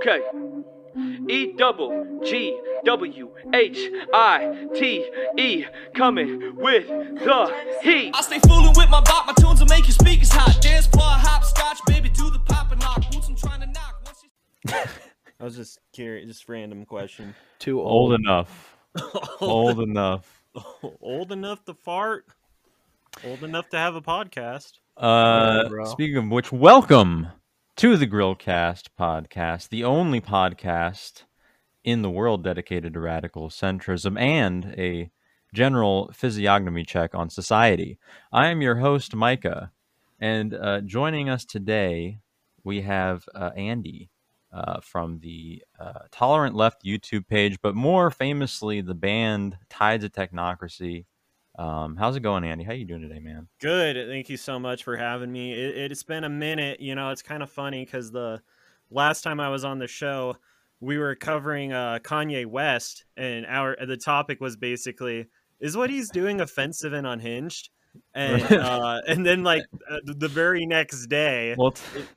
Okay. E double G W H I T E coming with the heat. I stay fooling with my bop, my tunes will make your speakers hot. Dance floor, hopscotch, baby, do the pop and lock. Boots I'm trying to knock. Once you- I was just curious, just random question. Too Old old. enough. Old enough. old enough to fart. Old enough to have a podcast. Uh, bro. speaking of which, welcome to the Grillcast podcast, the only podcast in the world dedicated to radical centrism and a general physiognomy check on society. I am your host, Micah, and uh, joining us today, we have uh, Andy uh, from the uh, Tolerant Left YouTube page, but more famously, the band Tides of Technocracy. Um, how's it going, Andy? How you doing today, man? Good. Thank you so much for having me. It, it's been a minute. You know, it's kind of funny because the last time I was on the show, we were covering uh, Kanye West, and our the topic was basically is what he's doing offensive and unhinged. And uh, and then like uh, the very next day, Well,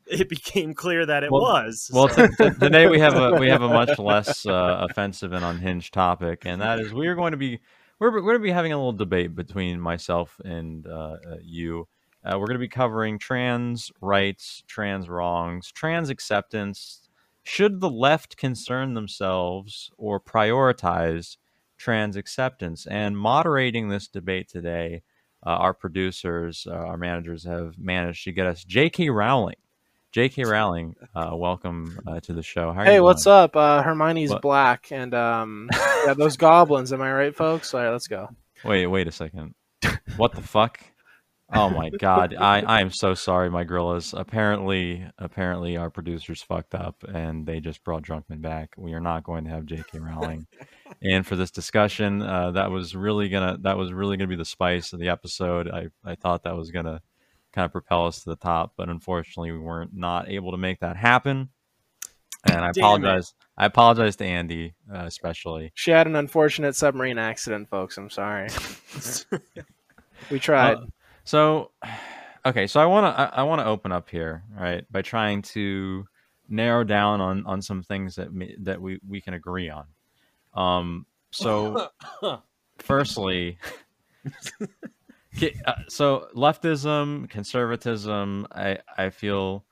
it, it became clear that it Well- was. Well, So- t- t- today we have a we have a much less uh, offensive and unhinged topic, and that is we are going to be we're, we're going to be having a little debate between myself and uh, uh, you. Uh, we're going to be covering trans rights, trans wrongs, trans acceptance. Should the left concern themselves or prioritize trans acceptance? And moderating this debate today, uh, our producers, uh, our managers have managed to get us J.K. Rowling. J.K. Rowling, uh, welcome uh, to the show. Hey, what's doing? up? Uh, Hermione's What? black, and um, yeah, those goblins. Am I right, folks? All right, let's go. Wait, wait a second. What the fuck? Oh my god. I I am so sorry, my gorillas. Apparently, apparently our producers fucked up and they just brought Drunkman back. We are not going to have J.K. Rowling. and for this discussion, uh, that was really gonna that was really gonna be the spice of the episode. I I thought that was gonna kind of propel us to the top, but unfortunately, we weren't not able to make that happen. And I Damn it. apologize. I apologize to Andy, uh, especially. She had an unfortunate submarine accident, folks. I'm sorry. We tried. Uh, so, okay, so I want to I, I want to open up here, right, by trying to narrow down on on some things that me, that we we can agree on. Um, so firstly, ki- uh, so leftism, conservatism, I I feel.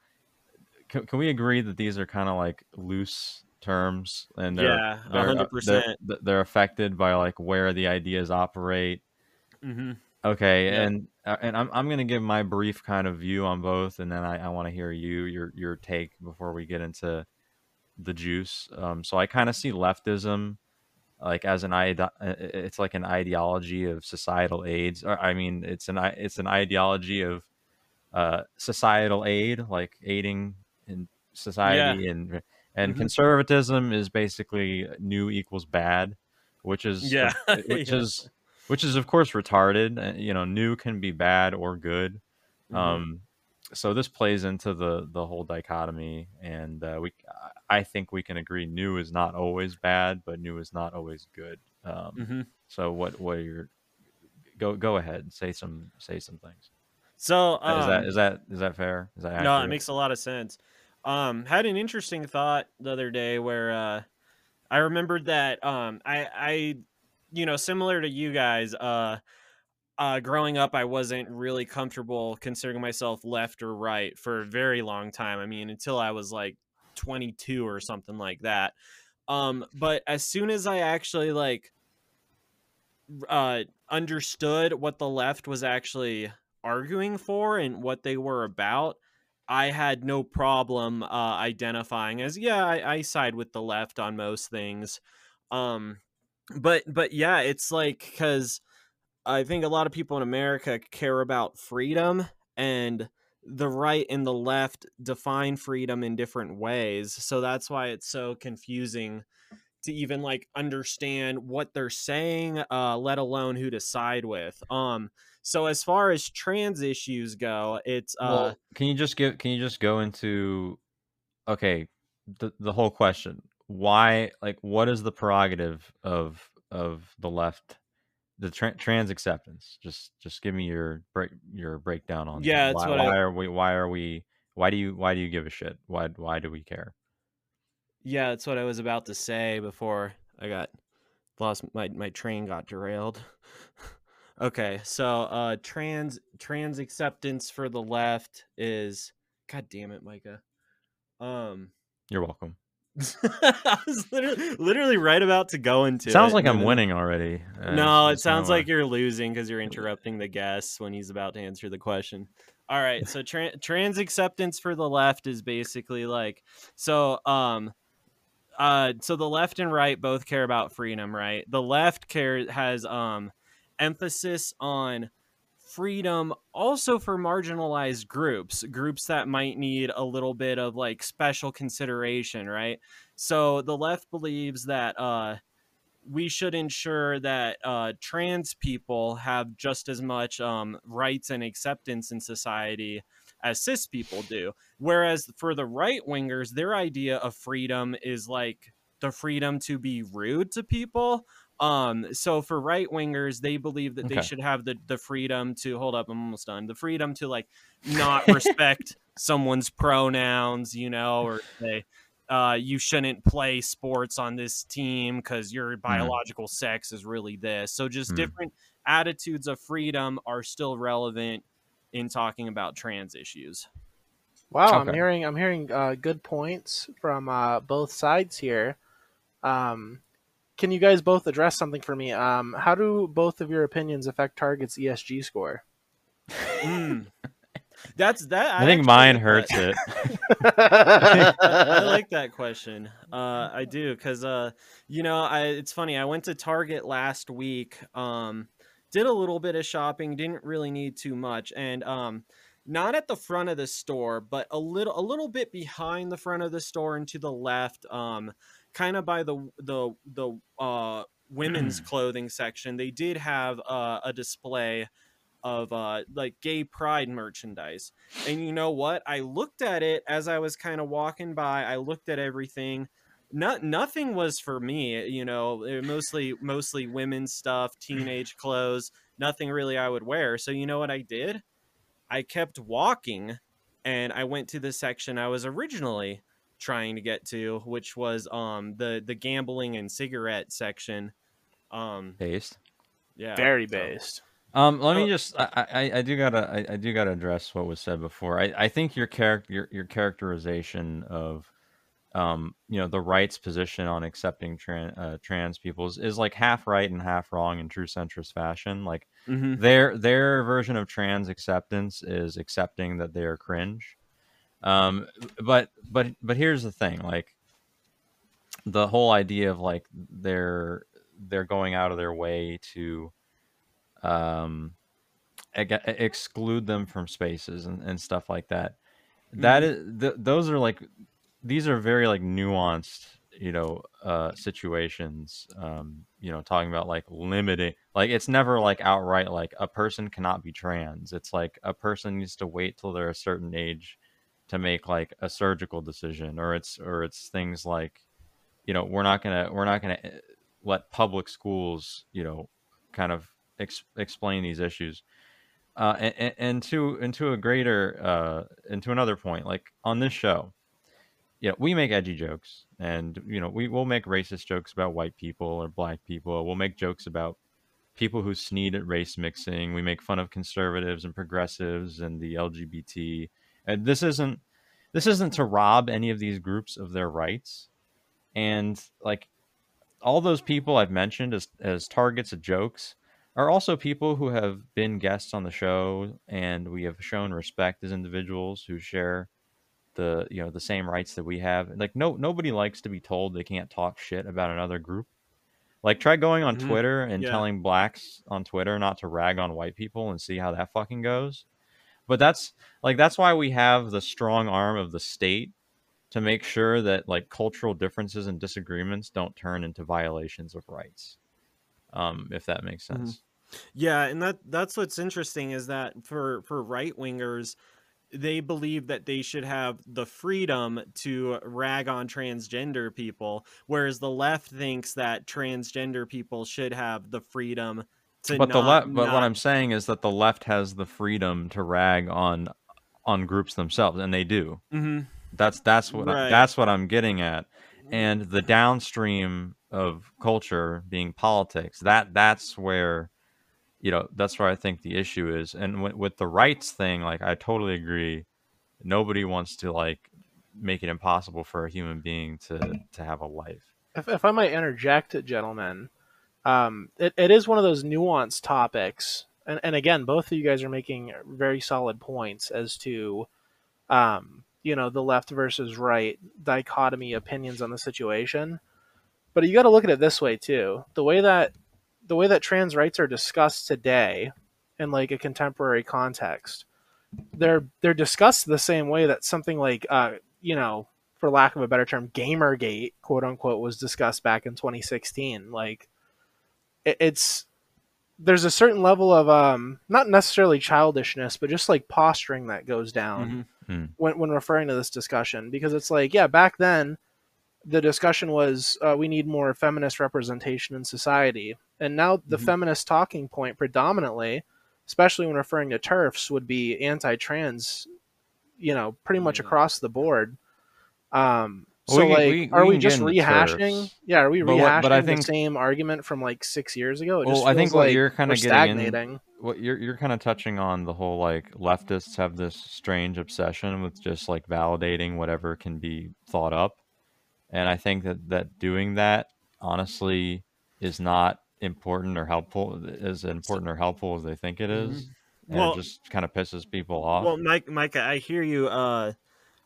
Can, can we agree that these are kind of like loose terms and they're, Yeah, uh, 100%. they're they're affected by like where the ideas operate hmm Okay, Yeah. and uh, and I'm I'm gonna give my brief kind of view on both, and then I, I want to hear you your your take before we get into the juice. Um, so I kind of see leftism like as an ide- uh, it's like an ideology of societal aids, or I mean, it's an it's an ideology of uh, societal aid, like aiding in society, and and Mhm. conservatism is basically new equals bad, which is Yeah. which Yeah. is which is of course retarded. uh, You know, new can be bad or good. Mhm. Um, so this plays into the the whole dichotomy, and uh, we I think we can agree new is not always bad, but new is not always good. Um, Mhm. So what what are your go go ahead say some say some things. So Uh, is that um, is that is that fair? Is that no, it makes a lot of sense. Um, had an interesting thought the other day where uh, I remembered that um, I, I, you know, similar to you guys, uh, uh, growing up, I wasn't really comfortable considering myself left or right for a very long time. I mean, until I was like 22 or something like that. Um, but as soon as I actually like uh, understood what the left was actually arguing for and what they were about, I had no problem uh, identifying as yeah, I, I side with the left on most things. Um, but but yeah, it's like because I think a lot of people in America care about freedom and the right and the left define freedom in different ways. So that's why it's so confusing to even like understand what they're saying, uh, let alone who to side with. Um, so as far as trans issues go, it's uh, well, can you just give? Can you just go into? Okay, the the whole question. Why? Like, what is the prerogative of of the left? The tra- trans acceptance. Just just give me your break your breakdown on. Yeah, that. why, what I- why are we? Why are we? Why do you? Why do you give a shit? Why why do we care? Yeah, that's what I was about to say before I got lost my my train got derailed. okay, so uh trans trans acceptance for the left is god damn it, Micah. Um You're welcome. I was literally, literally right about to go into Sounds it, like I'm then- winning already. Uh, No, it sounds like you're losing because you're interrupting the guest when he's about to answer the question. All right, so tra- trans acceptance for the left is basically like so. Um, uh, so the left and right both care about freedom, right? The left care has um emphasis on freedom also for marginalized groups groups that might need a little bit of like special consideration right so the left believes that uh we should ensure that uh, trans people have just as much um, rights and acceptance in society as cis people do. Whereas for the right wingers, their idea of freedom is like the freedom to be rude to people. Um, so for right wingers, they believe that they should have the the freedom to hold up. I'm almost done. The freedom to like not respect someone's pronouns, you know, or say uh, you shouldn't play sports on this team because your biological sex is really this. So just Hmm. different attitudes of freedom are still relevant in talking about trans issues. Wow, I'm hearing I'm hearing uh, good points from uh, both sides here. Um, can you guys both address something for me? Um, how do both of your opinions affect Target's ESG score? Mm. That's that. I think mine like hurts that. it. I like that question. Uh, I do because uh, you know, I it's funny. I went to Target last week. Um, did a little bit of shopping. Didn't really need too much, and um, not at the front of the store, but a little a little bit behind the front of the store and to the left. Um, kind of by the the the uh women's clothing section. They did have uh, a display of uh like gay pride merchandise. And you know what? I looked at it as I was kind of walking by. I looked at everything. Not nothing was for me, you know, eh, mostly mostly women's stuff, teenage clothes, nothing really I would wear. So you know what I did? I kept walking and I went to the section I was originally trying to get to, which was um the the gambling and cigarette section. Um Based. yeah. Very so- based. Um, let me Oh. just. I, I, I do gotta. I, I do gotta address what was said before. I, I think your character, your, your characterization of, um, you know, the right's position on accepting trans uh, trans people is, is like half right and half wrong in true centrist fashion. Like Mhm. their their version of trans acceptance is accepting that they are cringe. Um, but but but here's the thing, like the whole idea of like they're they're going out of their way to um exclude them from spaces and, and stuff like that. That is th- those are like these are very like nuanced you know uh situations um you know talking about like limiting like it's never like outright like a person cannot be trans. It's like a person needs to wait till they're a certain age to make like a surgical decision or it's or it's things like you know we're not gonna we're not gonna eh, let public schools you know kind of ex- explain these issues. Uh and, and, to and to a greater uh and to another point like on this show you know, we make edgy jokes and you know we will make racist jokes about white people or black people. We'll make jokes about people who sneed at race mixing. We make fun of conservatives and progressives and the lgbt and this isn't this isn't to rob any of these groups of their rights and like all those people i've mentioned as as targets of jokes are also people who have been guests on the show and we have shown respect as individuals who share the you know the same rights that we have like no nobody likes to be told they can't talk shit about another group like try going on Mhm. twitter and Yeah. telling blacks on twitter not to rag on white people and see how that fucking goes but that's like that's why we have the strong arm of the state to make sure that like cultural differences and disagreements don't turn into violations of rights um if that makes Mhm. sense Yeah, and that that's what's interesting is that for for right wingers, they believe that they should have the freedom to rag on transgender people, whereas the left thinks that transgender people should have the freedom to. but the left but what i'm saying is that the left has the freedom to rag on on groups themselves and they do Mhm. That's that's what I, Right. that's what I'm getting at. and the downstream of culture being politics that that's where you know that's where i think the issue is and w- with the rights thing like i totally agree nobody wants to like make it impossible for a human being to to have a life if, if I might interject, gentlemen, um, it, it is one of those nuanced topics. And, and again, both of you guys are making very solid points as to, um, you know, the left versus right dichotomy opinions on the situation. But you got to look at it this way too: the way that the way that trans rights are discussed today, in like a contemporary context, they're they're discussed the same way that something like, uh, you know, for lack of a better term, Gamergate, quote unquote, was discussed back in 2016. Like, it's there's a certain level of um, not necessarily childishness, but just like posturing that goes down Hmm. when when referring to this discussion, because it's like, yeah, back then the discussion was uh, we need more feminist representation in society, and now the Mhm. feminist talking point predominantly, especially when referring to TERFs, would be anti-trans. You know, pretty much Yeah. across the board. Um, Well, so we can- like, we- are we we just rehashing? TERFs. Yeah, are we But rehashing what- but I the same argument from like six years ago? It Well, just I think what like you're kinda we're in- stagnating. what you're you're kind of touching on the whole like leftists have this strange obsession with just like validating whatever can be thought up and i think that that doing that honestly is not important or helpful as important or helpful as they think it is, and Well- it just kind of pisses people off Well, Mike, Micah, I hear you. Uh,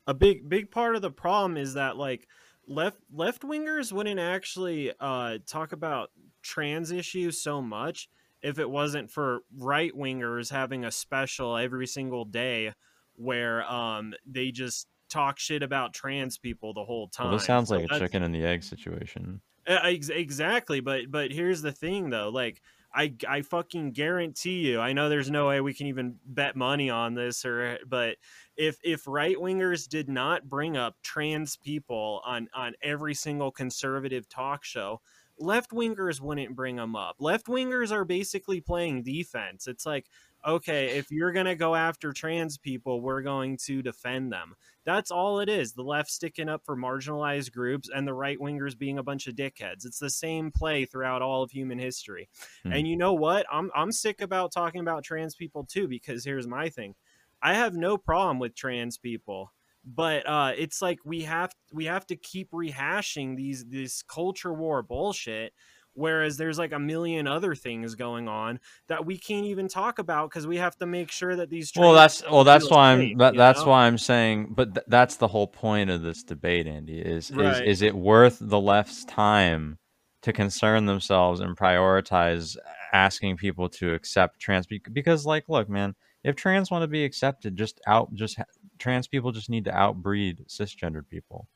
a big, big part of the problem is that like left left wingers wouldn't actually uh, talk about trans issues so much if it wasn't for right wingers having a special every single day where um, they just talk shit about trans people the whole time. well, this sounds So like a chicken and the egg situation uh, ex- exactly, but but here's the thing though, like I I fucking guarantee you, I know there's no way we can even bet money on this or but if if right wingers did not bring up trans people on on every single conservative talk show, left wingers wouldn't bring them up. Left wingers are basically playing defense. It's like okay, if you're going to go after trans people, we're going to defend them. That's all it is. The left sticking up for marginalized groups and the right wingers being a bunch of dickheads. It's the same play throughout all of human history. Hmm. And you know what? I'm I'm sick about talking about trans people too because here's my thing. I have no problem with trans people, but uh, it's like we have we have to keep rehashing these this culture war bullshit. Whereas there's like a million other things going on that we can't even talk about because we have to make sure that these. well that's well that's why i'm that, that's know? why i'm saying but th- that's the whole point of this debate andy is Right. is is it worth the left's time to concern themselves and prioritize asking people to accept trans because like look man if trans want to be accepted just out just ha- trans people just need to outbreed cisgendered people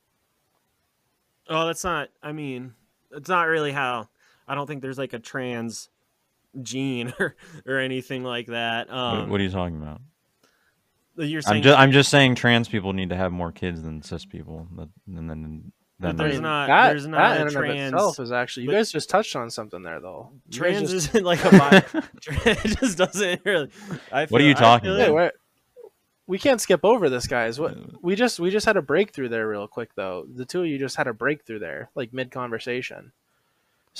Oh, that's not. I mean, it's not really how. I don't think there's like a trans gene or or anything like that. What- Um, what, are you talking about you're saying i'm just i'm just saying trans people need to have more kids than cis people but- and then But then there's I mean, not- that, there's not that a in and of trans- itself is actually you but- guys just touched on something there though. You trans just- isn't like a bi- it just doesn't really. I What are you talking about? Like- we can't skip over this, guys. What we just we just had a breakthrough there, real quick though. The two of you just had a breakthrough there, like mid conversation.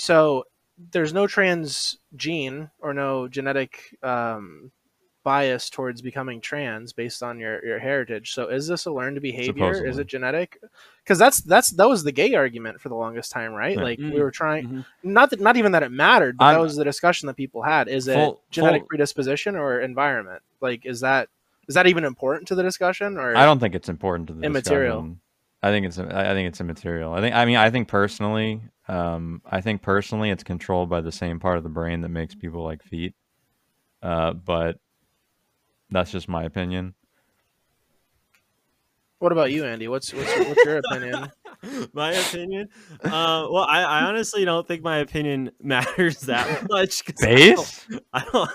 So there's no trans gene or no genetic um, bias towards becoming trans based on your your heritage. So is this a learned behavior? Is it genetic? Because that's that's that was the gay argument for the longest time, right? Yeah. Like Mm, we were trying mhm. not that not even that it mattered, but that I'm- was the discussion that people had. Is it genetic full- predisposition or environment? Like, is that is that even important to the discussion? Or I don't think it's important to the Immaterial. discussion. I think it's I think it's immaterial. I think I mean I think personally, um, I think personally it's controlled by the same part of the brain that makes people like feet. Uh, but that's just my opinion. What about you, Andy? What's what's, what's your opinion? my opinion. Uh, well, I, I honestly don't think my opinion matters that much. 'cause I don't- Base I don't.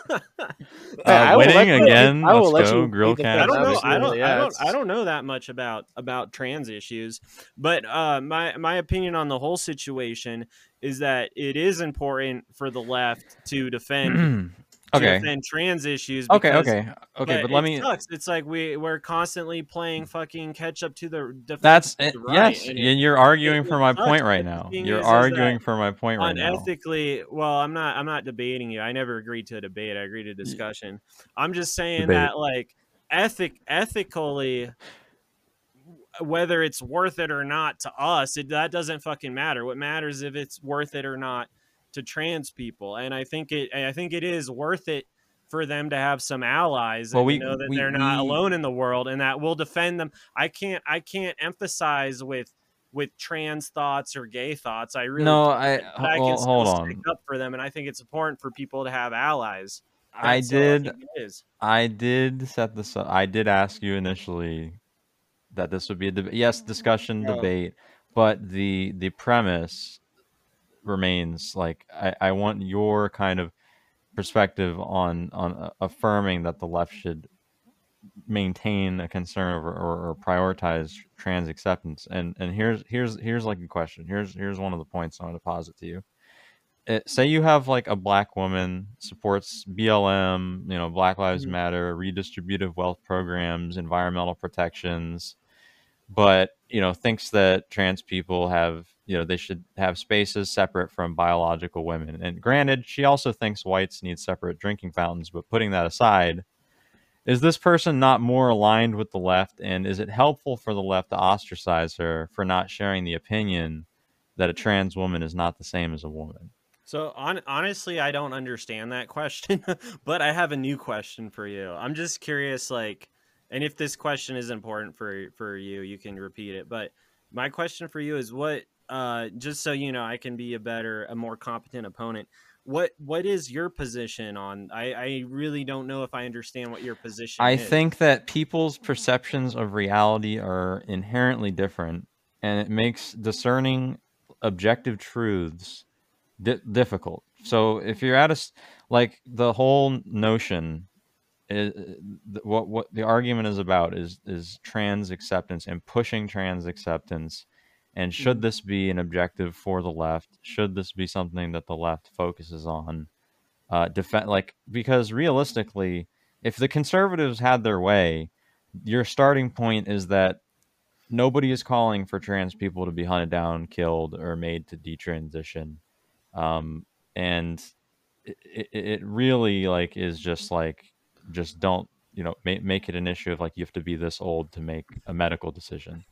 Hey, I uh, will winning you- again. I will Let's go you grill be cat. I don't know. I don't. yeah, I don't. I don't know that much about about trans issues, but uh, my my opinion on the whole situation is that it is important for the left to defend Okay. defend trans issues. Okay, because- okay, okay. But, let it me. Sucks. It's like we we're constantly playing fucking catch up to the. That's it. the eh, right, yes. and it- You're arguing for my point right now. You're arguing for my point right now. unethically well i'm not i'm not debating you i never agreed to a debate i agreed to discussion i'm just saying Debate. that like ethic ethically whether it's worth it or not to us it, that doesn't fucking matter what matters if it's worth it or not to trans people and i think it i think it is worth it for them to have some allies Well, and we- know that we- they're not we- alone in the world and that we'll defend them i can't i can't emphasize with with trans thoughts or gay thoughts i really no, I I well, can still hold on. up for them, and I think it's important for people to have allies. I That's all did. think. I did set this up. I did ask you initially that this would be a debate. Yes, discussion, Yeah. debate, but the the premise remains like I, I want your kind of perspective on on uh, affirming that the left should maintain a concern or, or, or prioritize trans acceptance. And and here's here's here's like a question. Here's here's one of the points I want to posit to you. It, say you have like a black woman supports BLM, you know, Black Lives Mhm. Matter, redistributive wealth programs, environmental protections, but you know thinks that trans people have you know they should have spaces separate from biological women. And granted, she also thinks whites need separate drinking fountains. But putting that aside, is this person not more aligned with the left, and is it helpful for the left to ostracize her for not sharing the opinion that a trans woman is not the same as a woman? So on, honestly, I don't understand that question, but I have a new question for you. I'm just curious, like, and if this question is important for for you, you can repeat it. But my question for you is, what? Uh, just so you know, I can be a better, a more competent opponent. What What is your position on? I I really don't know if I understand what your position. I is. think that people's perceptions of reality are inherently different, and it makes discerning objective truths di- difficult. So if you're at a like the whole notion is what what the argument is about is is trans acceptance and pushing trans acceptance and should this be an objective for the left should this be something that the left focuses on uh defend like because realistically if the conservatives had their way your starting point is that nobody is calling for trans people to be hunted down killed or made to detransition. Um and it, it, it really like is just like just don't you know make, make it an issue of like you have to be this old to make a medical decision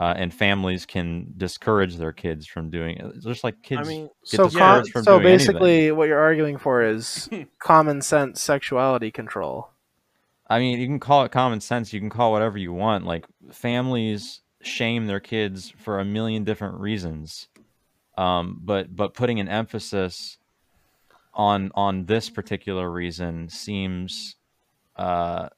uh, and families can discourage their kids from doing it just like kids mean, get So, com- from so doing anything. basically, what you're arguing for is common sense sexuality control. I mean, you can call it common sense. You can call it whatever you want. Like families shame their kids for a million different reasons, um, but but putting an emphasis on on this particular reason seems uh,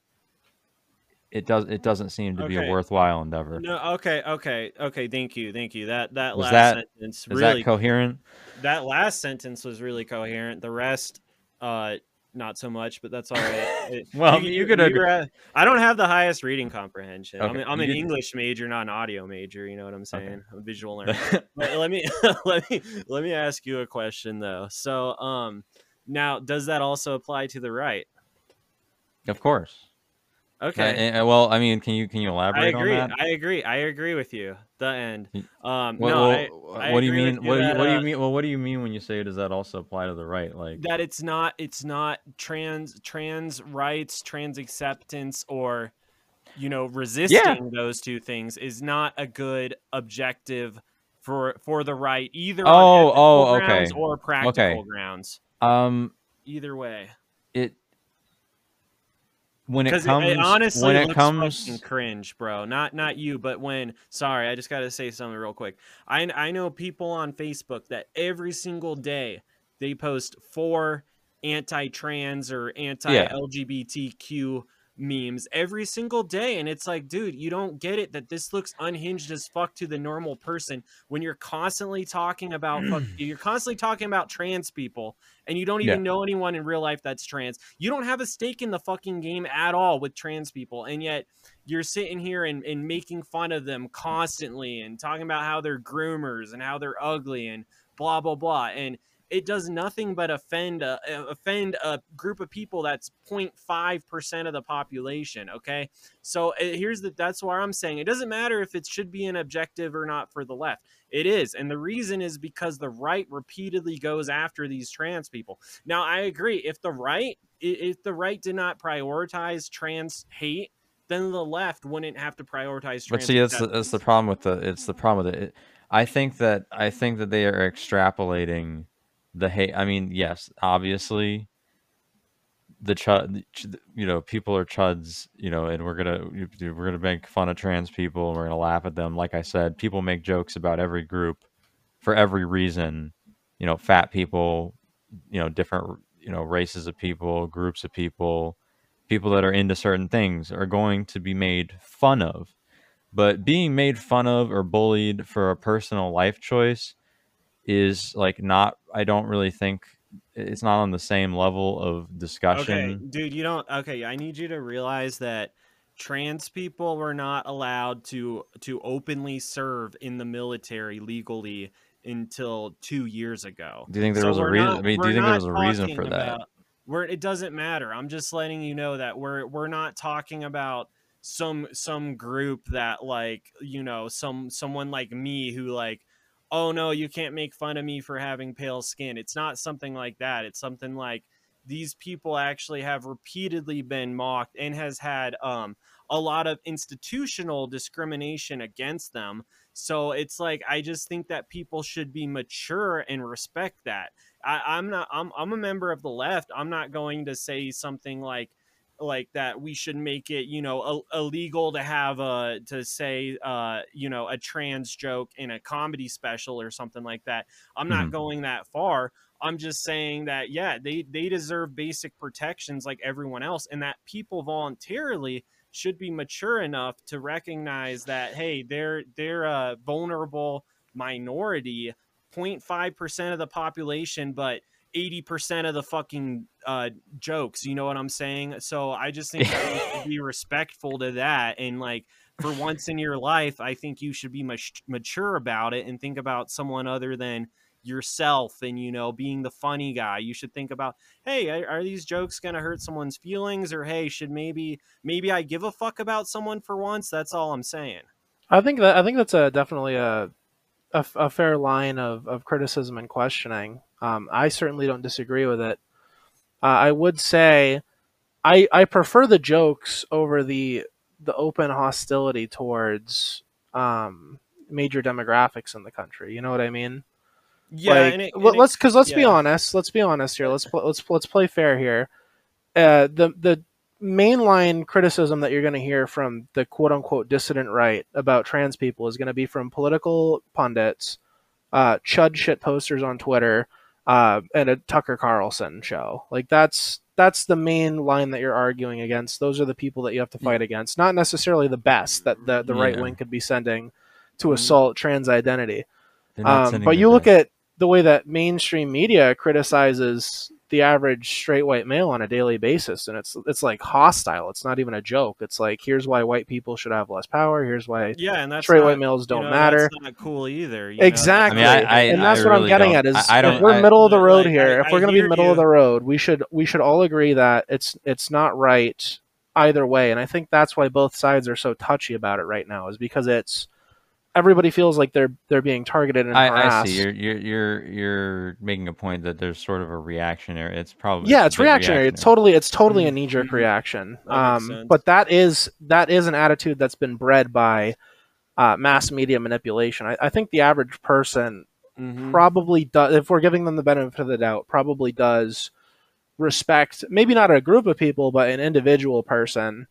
it does it doesn't seem to be a worthwhile endeavor. No, okay, okay, okay. Thank you, thank you. That that Was last that- sentence Is really that coherent? that last sentence was really coherent. The rest, uh, not so much, but that's all right. It- Well, you could you agree- at- I don't have the highest reading comprehension. I'm, Okay, I'm an English major, not an audio major. You know what I'm Okay. saying? I'm a visual learner. but let me let me let me ask you a question though. So, um, now does that also apply to the right? of course. Okay. Uh, uh, well, I mean, can you can you I elaborate agree. on that? I agree. I agree I agree with you. The end. Um, What, no, well, I, I what do you mean? with What do you, that, what do uh, you mean? Well, what do you mean when you say does that also apply to the right? Like, that it's not it's not trans trans rights trans acceptance or you know resisting those two things is not a good objective for for the right either Oh, on oh, okay. or practical Okay. grounds um, either way when it comes it, honestly when it comes cringe bro. Not not you but when sorry i just gotta say something real quick. I i know people on facebook that every single day they post four anti-trans or anti-lgbtq memes every single day and it's like dude you don't get it that this looks unhinged as fuck to the normal person when you're constantly talking about fuck, you're constantly talking about trans people and you don't even Yeah. know anyone in real life that's trans you don't have a stake in the fucking game at all with trans people and yet you're sitting here and, and making fun of them constantly and talking about how they're groomers and how they're ugly and blah blah blah and it does nothing but offend a, offend a group of people that's 0.5% of the population okay so uh, here's the that's why i'm saying it doesn't matter if it should be an objective or not for the left it is and the reason is because the right repeatedly goes after these trans people now i agree if the right if the right did not prioritize trans hate then the left wouldn't have to prioritize trans But see, that's the, that's the problem with the it's the problem with it. it. I think that I think that they are extrapolating the hate. I mean, yes, obviously, the chud, you know, people are chuds, you know, and we're gonna we're gonna make fun of trans people and we're gonna laugh at them. Like I said, people make jokes about every group for every reason. You know, fat people, you know, different you know races of people, groups of people, people that are into certain things are going to be made fun of. But being made fun of or bullied for a personal life choice is like not I don't really think it's not on the same level of discussion. Okay, dude, you don't. Okay, I need you to realize that trans people were not allowed to to openly serve in the military legally until two years ago. Do you think there So was a reason? not. I mean, do you think there was a reason for that? about. We're. It doesn't matter. I'm just letting you know that we're we're not talking about some some group that like you know some someone like me who like oh no you can't make fun of me for having pale skin. It's not something like that. It's something like these people actually have repeatedly been mocked and has had um, a lot of institutional discrimination against them. So it's like i just think that people should be mature and respect that. I, i'm not I'm, I'm a member of the left. I'm not going to say something like like that we should make it you know a, illegal to have a to say uh you know a trans joke in a comedy special or something like that i'm not Mhm. going that far i'm just saying that yeah they they deserve basic protections like everyone else and that people voluntarily should be mature enough to recognize that hey they're they're a vulnerable minority 0.5% of the population but 80% of the fucking uh, jokes. You know what I'm saying? So I just think you should be respectful to that. And like for once in your life, I think you should be much mature about it and think about someone other than yourself and you know being the funny guy you should think about hey are, are these jokes going to hurt someone's feelings or hey should maybe maybe i give a fuck about someone for once that's all i'm saying I think that I think that's a definitely a a, a fair line of, of criticism and questioning. Um, I certainly don't disagree with it. Uh, I would say I I prefer the jokes over the the open hostility towards um, major demographics in the country. You know what I mean? yeah like, and it, and let's because let's be honest. Let's be honest here. Let's pl- let's let's play fair here. Uh, the the mainline criticism that you're going to hear from the quote unquote dissident right about trans people is going to be from political pundits, uh, chud shit posters on Twitter, uh, and a Tucker Carlson show. Like that's that's the main line that you're arguing against. Those are the people that you have to fight against, not necessarily the best that the the right Yeah. wing could be sending to Mhm. assault trans identity. Um, but you look best. at the way that mainstream media criticizes the average straight white male on a daily basis, and it's it's like hostile. It's not even a joke. It's like here's why white people should have less power. Here's why yeah and that's straight not, white males don't know, matter. that's not cool either you know? Exactly, I mean, I- I- and that's I what I'm getting don't- at. Is I- I don't- if we're I- middle of the road Like, here, I- if we're going to be middle you. of the road, we should we should all agree that it's it's not right either way. And I think that's why both sides are so touchy about it right now, is because it's everybody feels like they're they're being targeted and I, harassed. I see. You're you're you're you're making a point that there's sort of a reactionary. It's probably yeah it's bit reactionary it's totally it's totally a Mhm, knee-jerk mhm. reaction That um but that is that is an attitude that's been bred by uh, mass media manipulation I, I think the average person Mhm. probably does if we're giving them the benefit of the doubt probably does respect maybe not a group of people but an individual person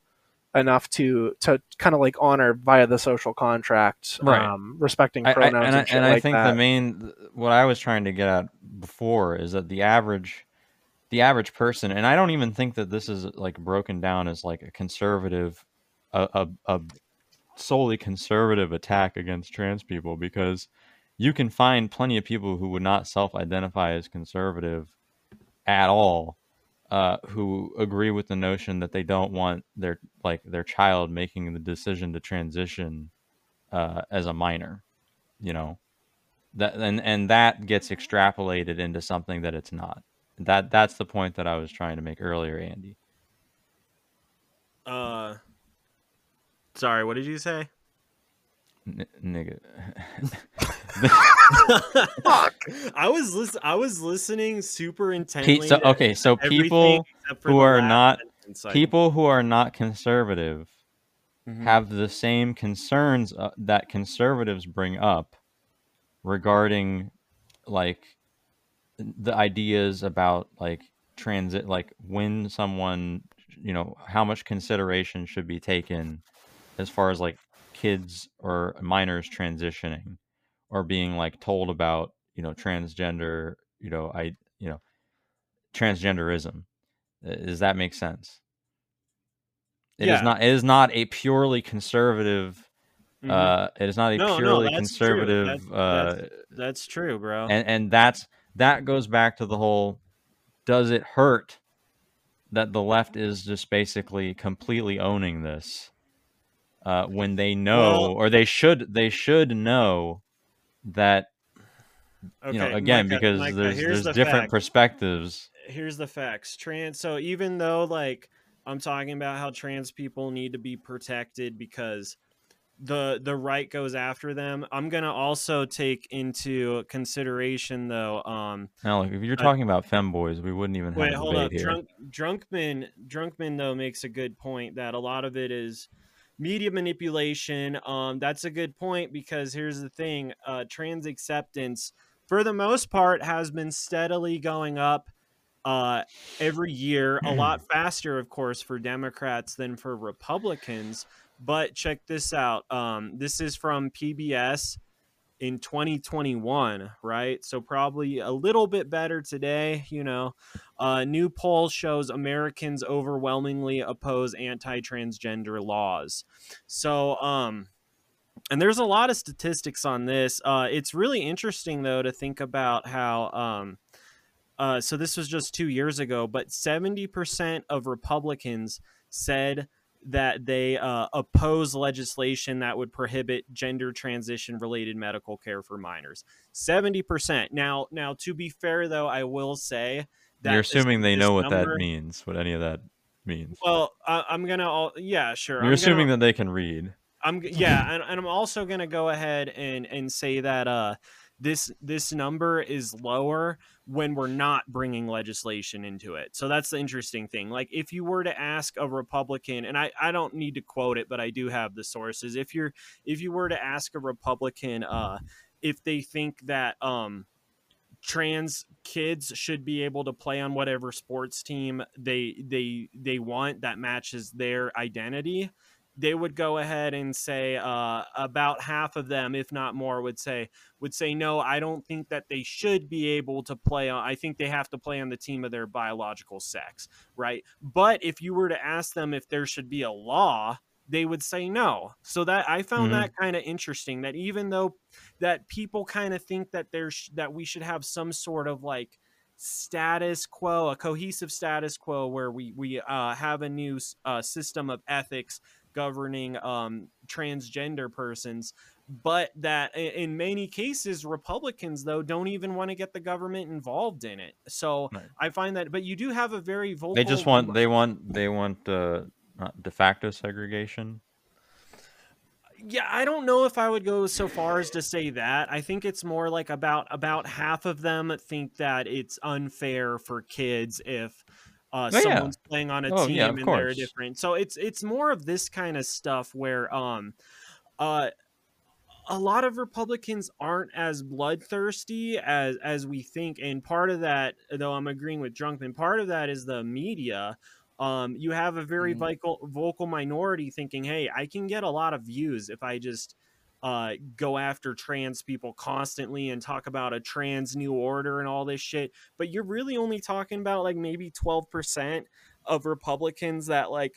enough to to kind of like honor via the social contract Right. um respecting I, I, pronouns and and, I, shit and I think that. the main what I was trying to get at before is that the average the average person and I don't even think that this is like broken down as like a conservative a, a, a solely conservative attack against trans people because you can find plenty of people who would not self-identify as conservative at all uh, who agree with the notion that they don't want their like their child making the decision to transition uh, as a minor you know that and and that gets extrapolated into something that it's not. That that's the point that I was trying to make earlier, Andy. Uh, sorry, what did you say? N- nigga. I was listen. I was listening super intently. Pe- so, okay, so people who are not people who are not conservative Mhm. have the same concerns uh, that conservatives bring up regarding like the ideas about like transit like when someone you know how much consideration should be taken as far as like kids or minors transitioning or being like told about you know transgender you know i you know transgenderism Uh, does that make sense It is Yeah. not it is not a purely conservative Mhm. uh it is not a No, no, purely true. conservative That's- uh that's- That's true, bro. and and that's that goes back to the whole does it hurt that the left is just basically completely owning this uh, when they know Well- or they should they should know that okay, you know again Micah- because Micah, there's there's the different fact. perspectives. Here's the facts. Trans so even though like i'm talking about how trans people need to be protected because the the right goes after them i'm gonna also take into consideration though um now look if you're Uh, talking about femboys we wouldn't even have wait hold up. drunk drunkman drunkman though makes a good point that a lot of it is media manipulation um that's a good point because here's the thing uh trans acceptance for the most part has been steadily going up uh every year a lot faster of course for democrats than for republicans but check this out um this is from pbs in 2021 right so probably a little bit better today you know uh, new poll shows Americans overwhelmingly oppose anti-transgender laws. So, um, and there's a lot of statistics on this. Uh, it's really interesting though to think about how. Um, uh, so this was just two years ago, but 70% of Republicans said that they uh, oppose legislation that would prohibit gender transition related medical care for minors. 70%. Now, now to be fair though, I will say that you're this- assuming they this know what number- that means what any of that means Well, I, I'm gonna. All, yeah, sure. you're I'm assuming gonna, that they can read I'm yeah, and, and I'm also gonna go ahead and and say that uh this this number is lower when we're not bringing legislation into it. So that's the interesting thing. Like if you were to ask a Republican, and I I don't need to quote it, but I do have the sources. If you're if you were to ask a Republican, uh, if they think that um trans kids should be able to play on whatever sports team they they they want that matches their identity they would go ahead and say uh, about half of them if not more would say would say no i don't think that they should be able to play on i think they have to play on the team of their biological sex right but if you were to ask them if there should be a law they would say no so that i found Mhm. that kind of interesting that even though that people kind of think that there's that we should have some sort of like status quo a cohesive status quo where we we uh, have a new uh, system of ethics governing um, transgender persons but that in many cases republicans though don't even want to get the government involved in it. So Right. i find that but you do have a very vocal they just want they want they want uh not de facto segregation? Yeah i don't know if i would go so far as to say that. I think it's more like about about half of them think that it's unfair for kids if uh, Oh, yeah. someone's playing on a Oh, team yeah, and they're different so it's it's more of this kind of stuff where um uh a lot of Republicans aren't as bloodthirsty as as we think, and part of that, though I'm agreeing with Drunkman, part of that is the media. Um, you have a very Mhm. vocal vocal minority thinking, "Hey, I can get a lot of views if I just uh, go after trans people constantly and talk about a trans new order and all this shit." But you're really only talking about like maybe 12 percent of Republicans that like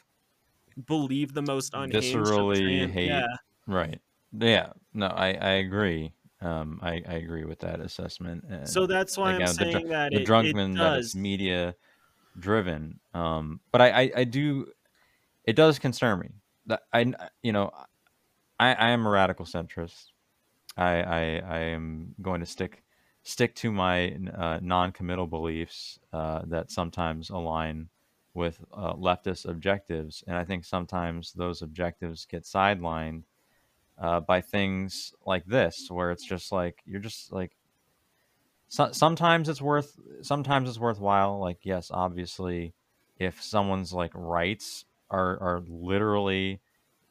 believe the most unhinged Viscerally hate Yeah. right yeah no i i agree um i i agree with that assessment and So that's why I'm again, the, saying dr- that the it, drunkman that does. media driven um but I, I i do it does concern me that i you know i i am a radical centrist I I, I am going to stick stick to my uh, non-committal beliefs uh, that sometimes align with uh, leftist objectives, and I think sometimes those objectives get sidelined uh, by things like this, where it's just like you're just like. So, sometimes it's worth. Sometimes it's worthwhile. Like yes, obviously, if someone's like rights are are literally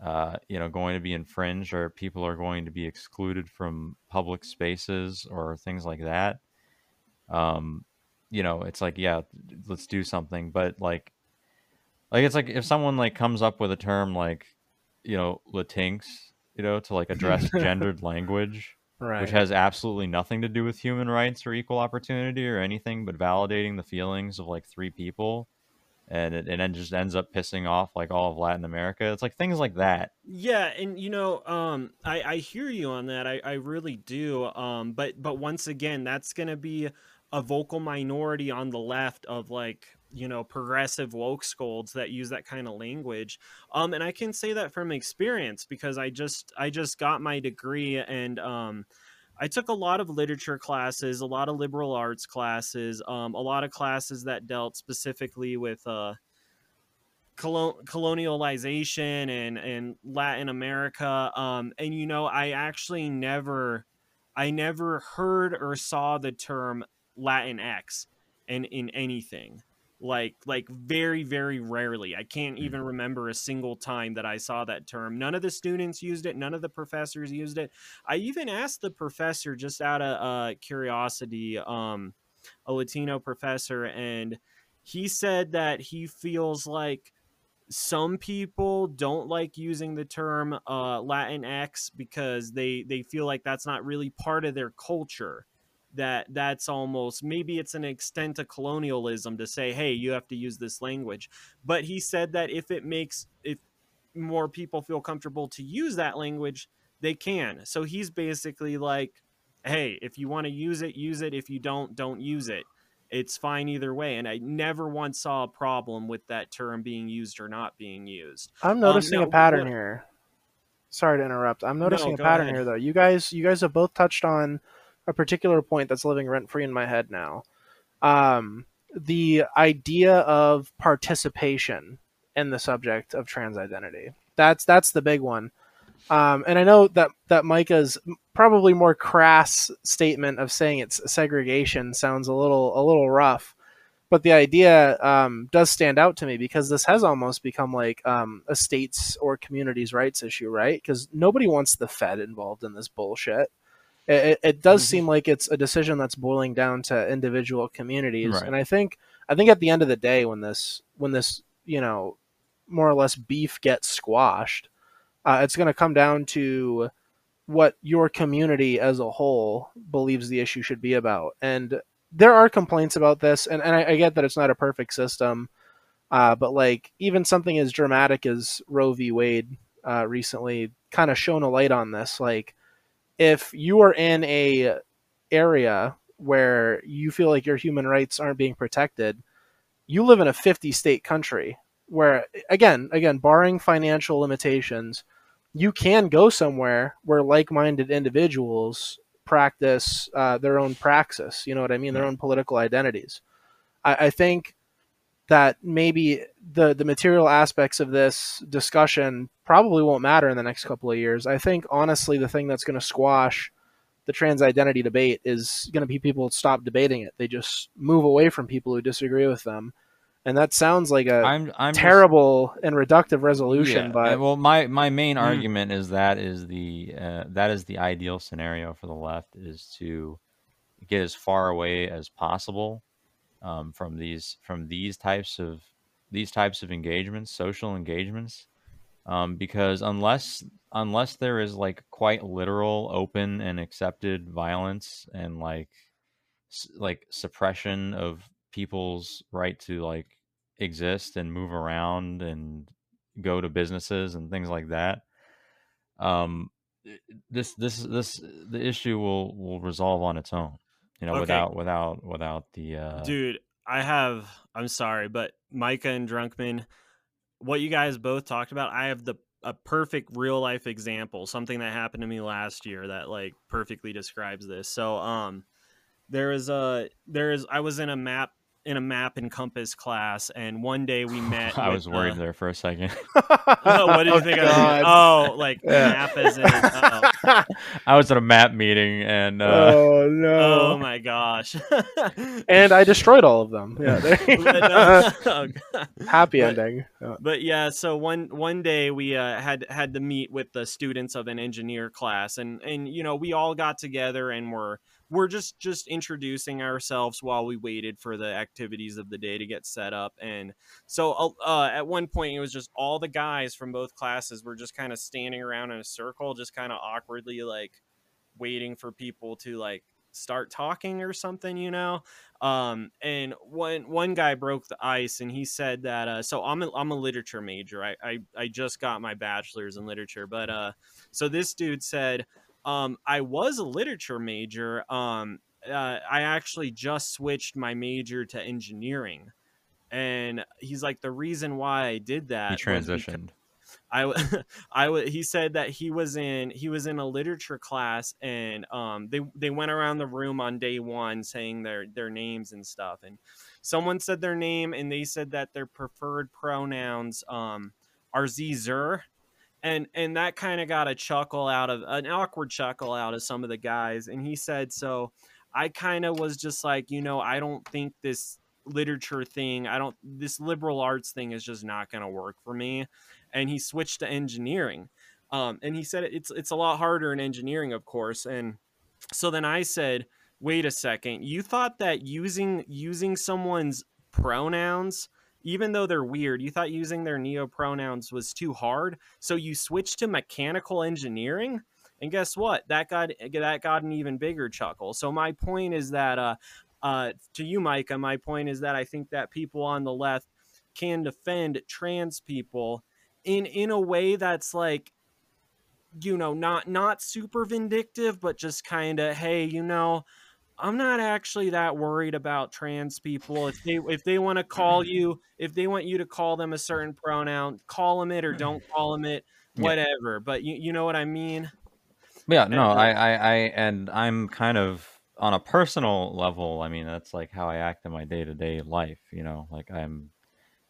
uh, you know going to be infringed or people are going to be excluded from public spaces or things like that um you know it's like yeah let's do something but like like it's like if someone like comes up with a term like you know latinx you know to like address gendered language right. which has absolutely nothing to do with human rights or equal opportunity or anything but validating the feelings of like three people and it, it just ends up pissing off like all of Latin America. It's like things like that. Yeah, and you know, um, I I hear you on that. I I really do. Um, but but once again, that's gonna be a vocal minority on the left of like you know progressive woke scolds that use that kind of language um and i can say that from experience because i just i just got my degree and um I took a lot of literature classes, a lot of liberal arts classes, um, a lot of classes that dealt specifically with uh, colon- colonialization and, and Latin America. Um, and you know, I actually never, I never heard or saw the term Latin X in in anything like like very very rarely. I can't even remember a single time that i saw that term. None of the students used it none of the professors used it. I even asked the professor just out of uh, curiosity um, a latino professor and he said that he feels like some people don't like using the term uh, latin x because they they feel like that's not really part of their culture that that's almost maybe it's an extent of colonialism to say hey you have to use this language but he said that if it makes if more people feel comfortable to use that language they can so he's basically like hey if you want to use it use it if you don't don't use it it's fine either way and i never once saw a problem with that term being used or not being used I'm um, noticing now, a pattern here. Sorry to interrupt. I'm noticing No, a pattern ahead. here though. You guys you guys have both touched on a particular point that's living rent free in my head now. Um, the idea of participation in the subject of trans identity. That's that's the big one. Um, and I know that that Micah's probably more crass statement of saying it's segregation sounds a little a little rough, but the idea um, does stand out to me because this has almost become like um, a states or communities' rights issue, right? Because nobody wants the Fed involved in this bullshit. It, it, does Mhm. seem like it's a decision that's boiling down to individual communities, Right. and I think I think at the end of the day, when this when this you know more or less beef gets squashed, uh, it's going to come down to what your community as a whole believes the issue should be about. And there are complaints about this, and, and I, I get that it's not a perfect system, uh, but like even something as dramatic as Roe v. Wade uh, recently kind of shone a light on this. Like if you are in a area where you feel like your human rights aren't being protected, you live in a 50 state country where again, again, barring financial limitations, you can go somewhere where like-minded individuals practice uh, their own praxis. You know what I mean? Their own political identities. I, I think that maybe the the material aspects of this discussion probably won't matter in the next couple of years. I think honestly, the thing that's going to squash the trans identity debate is going to be people stop debating it. They just move away from people who disagree with them, and that sounds like a I'm I'm just- terrible and reductive resolution. Yeah, but uh, well, my my main Mm. argument is that is the uh, that is the ideal scenario for the left is to get as far away as possible um, from these from these types of these types of engagements, social engagements, um, because unless unless there is like quite literal, open, and accepted violence and like like suppression of people's right to like exist and move around and go to businesses and things like that um this this this the issue will will resolve on its own you know Okay. without without without the uh Dude, I have I'm sorry, but Micah and Drunkman, what you guys both talked about, I have the a perfect real life example, something that happened to me last year that like perfectly describes this. So um there is a there is I was in a map in a map and compass class and one day we met I with, was worried uh, there for a second. oh, what did you think I was Oh, like Yeah. map as in oh, I was at a map meeting and uh, oh no! oh my gosh. and I destroyed all of them. Yeah, But, go. no, oh, happy but- ending. Yeah. but yeah so one one day we uh, had had to meet with the students of an engineer class and and you know we all got together and we're we're just just introducing ourselves while we waited for the activities of the day to get set up and so uh, at one point it was just all the guys from both classes were just kind of standing around in a circle just kind of awkwardly like waiting for people to like start talking or something you know? Um and one one guy broke the ice and he said that uh so i'm a, I'm a literature major. I, I i just got my bachelor's in literature but uh so this dude said um i was a literature major um uh, i actually just switched my major to engineering and he's like the reason why i did that he transitioned. I, I he said that he was in he was in a literature class and um they they went around the room on day one saying their their names and stuff and someone said their name and they said that their preferred pronouns um are z zer and and that kind of got a chuckle out of an awkward chuckle out of some of the guys and he said so I kind of was just like you know I don't think this literature thing I don't this liberal arts thing is just not going to work for me and he switched to engineering. Um, and he said it's it's a lot harder in engineering, of course. And so then I said, wait a second, you thought that using using someone's pronouns, even though they're weird, you thought using their neo pronouns was too hard, so you switched to mechanical engineering. And guess what? That got that got an even bigger chuckle. So my point is that uh, uh, to you, Micah, my point is that I think that people on the left can defend trans people in in a way that's like you know not not super vindictive but just kind of hey you know i'm not actually that worried about trans people if they if they want to call you if they want you to call them a certain pronoun call them it or don't call them it Yeah. whatever but you, you know what i mean Yeah, no, uh, I, I, I, and I'm kind of on a personal level. I mean, that's like how I act in my day to day life. You know, like I'm,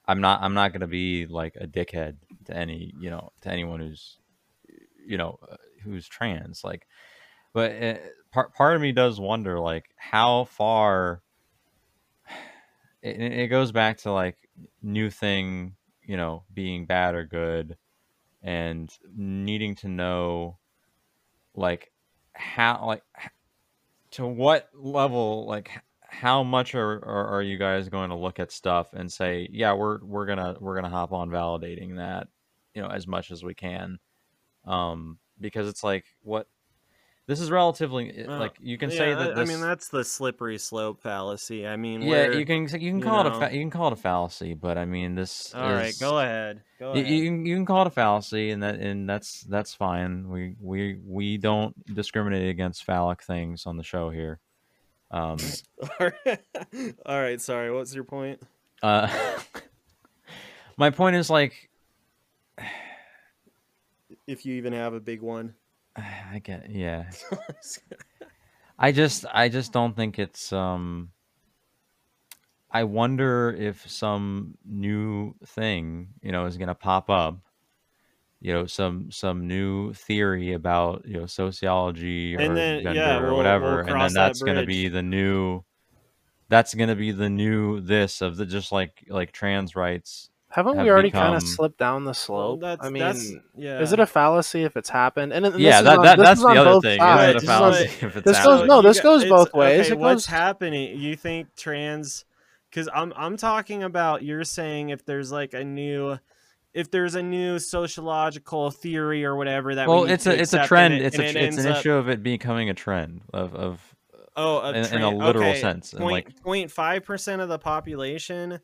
I'm not, I'm not gonna be like a dickhead to any, you know, to anyone who's, you know, uh, who's trans. Like, but uh, part part of me does wonder, like, how far. It, it goes back to like new thing, you know, being bad or good, and needing to know like how like to what level like how much are, are are you guys going to look at stuff and say yeah we're we're gonna we're gonna hop on validating that you know as much as we can um because it's like what this is relatively it- Uh, like you can say that I- this, i mean that's the slippery slope fallacy. I mean yeah you can you can you call it a fa- you can call it a fallacy but i mean this all right is- go ahead go you, ahead. you can you can call it a fallacy, and that and that's that's fine. We we we don't discriminate against phallic things on the show here. Um, all right all right sorry what's your point? Uh, my point is like if you even have a big one I get yeah. I just I just don't think it's um. I wonder if some new thing you know is gonna pop up. You know, some some new theory about you know sociology or then, gender yeah, or we'll- we'll whatever, and cross then that that's gonna be the new. That's gonna be the new this of the just like like trans rights. Haven't have we already kind of slipped down the Well, slope? that's I mean, that's yeah is it a fallacy if it's happened? And, and yeah, that, on- that that's is the other thing. sides. Is it a This is fallacy like- if it's this goes- no, this got- goes both ways. Okay, what's goes- happening? You think trans? Because I'm I'm talking about. You're saying if there's like a new, if there's a new sociological theory or whatever that. well need it's a it's a trend it- it's a it it's an up- issue of it becoming a trend of of Oh, a in- in a literal okay, sense, Point like- point five percent of the population.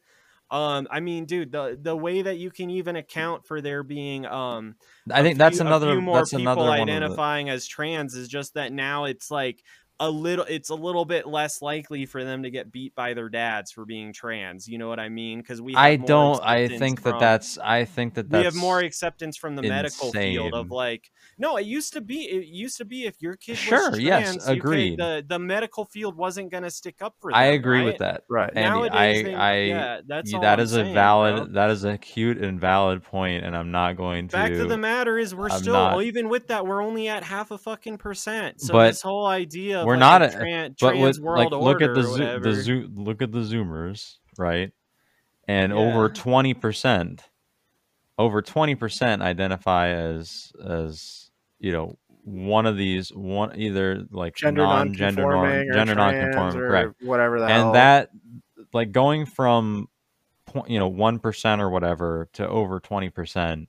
Um, I mean, dude, the the way that you can even account for there being um i think that's few- a another more that's people another identifying as trans is just that now it's like a little it's a little bit less likely for them to get beat by their dads for being trans you know what i mean because we I more don't. I acceptance think that that's. I think that that's we that's. have more acceptance from the medical field of like no it used to be it used to be if your kid Sure, was yes, trans, you could- agreed. the the medical field wasn't going to stick up for them I agree with that. Right. Andy, Nowadays, I, they- I, yeah, that's you- all that I'm is saying, a valid. bro. That is a cute and valid point, and I'm not going to. Fact of the matter is, we're I'm still not- even with that, we're only at half a fucking percent. So But this whole idea, of we're like not a at- tran- but trans with, world like look at the or zoo, the whatever. zoo look at the zoomers right and Yeah. over 20% over 20% identify as as you know one of these one either like Gender non-gender norm, non-conforming or gender trans non-conforming correct whatever the hell. and that like going from po- you know 1% or whatever to over 20% And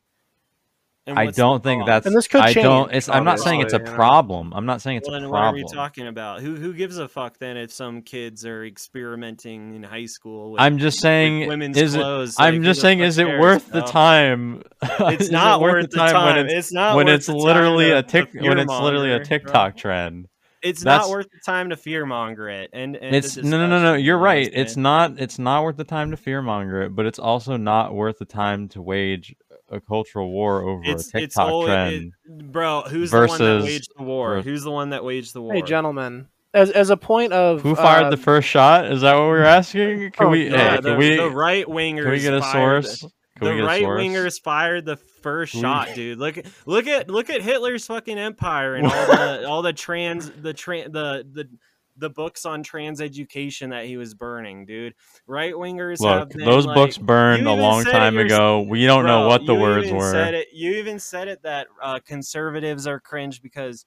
I don't think that's And this could I don't change, it's I'm not saying it's a obviously, know. problem I'm not saying it's Well, a then what are we problem talking about? Who who gives a fuck then if some kids are experimenting in high school? With, I'm just with saying women's is it clothes. like, I'm just saying, is it worth the time? It's not worth the time. when it's, it's not when it's literally a tick when it's literally a. TikTok trend. It's That's- not worth the time to fearmonger it. And, and It's no, no, no, no. You're right. It's not. It's not worth the time to fearmonger it, but it's also not worth the time to wage a cultural war over It's a it's TikTok all trend. it, bro. Who's the one that waged the war? vers- Who's the one that waged the war? hey, gentlemen, as as a point of Who fired uh, the first shot? Is that what we're asking? Can Oh, we? God, hey, Yeah, can the, we? the right wingers. Can we get a fired- source? Can the we get a right source? wingers fired the first shot, dude. Look at look at look at Hitler's fucking empire and all the all the trans the tran the the the books on trans education that he was burning, dude. Right wingers have Look, been, those like, books burned a long time ago. We don't know what the you words even were. Said it, you even said it that uh, conservatives are cringe because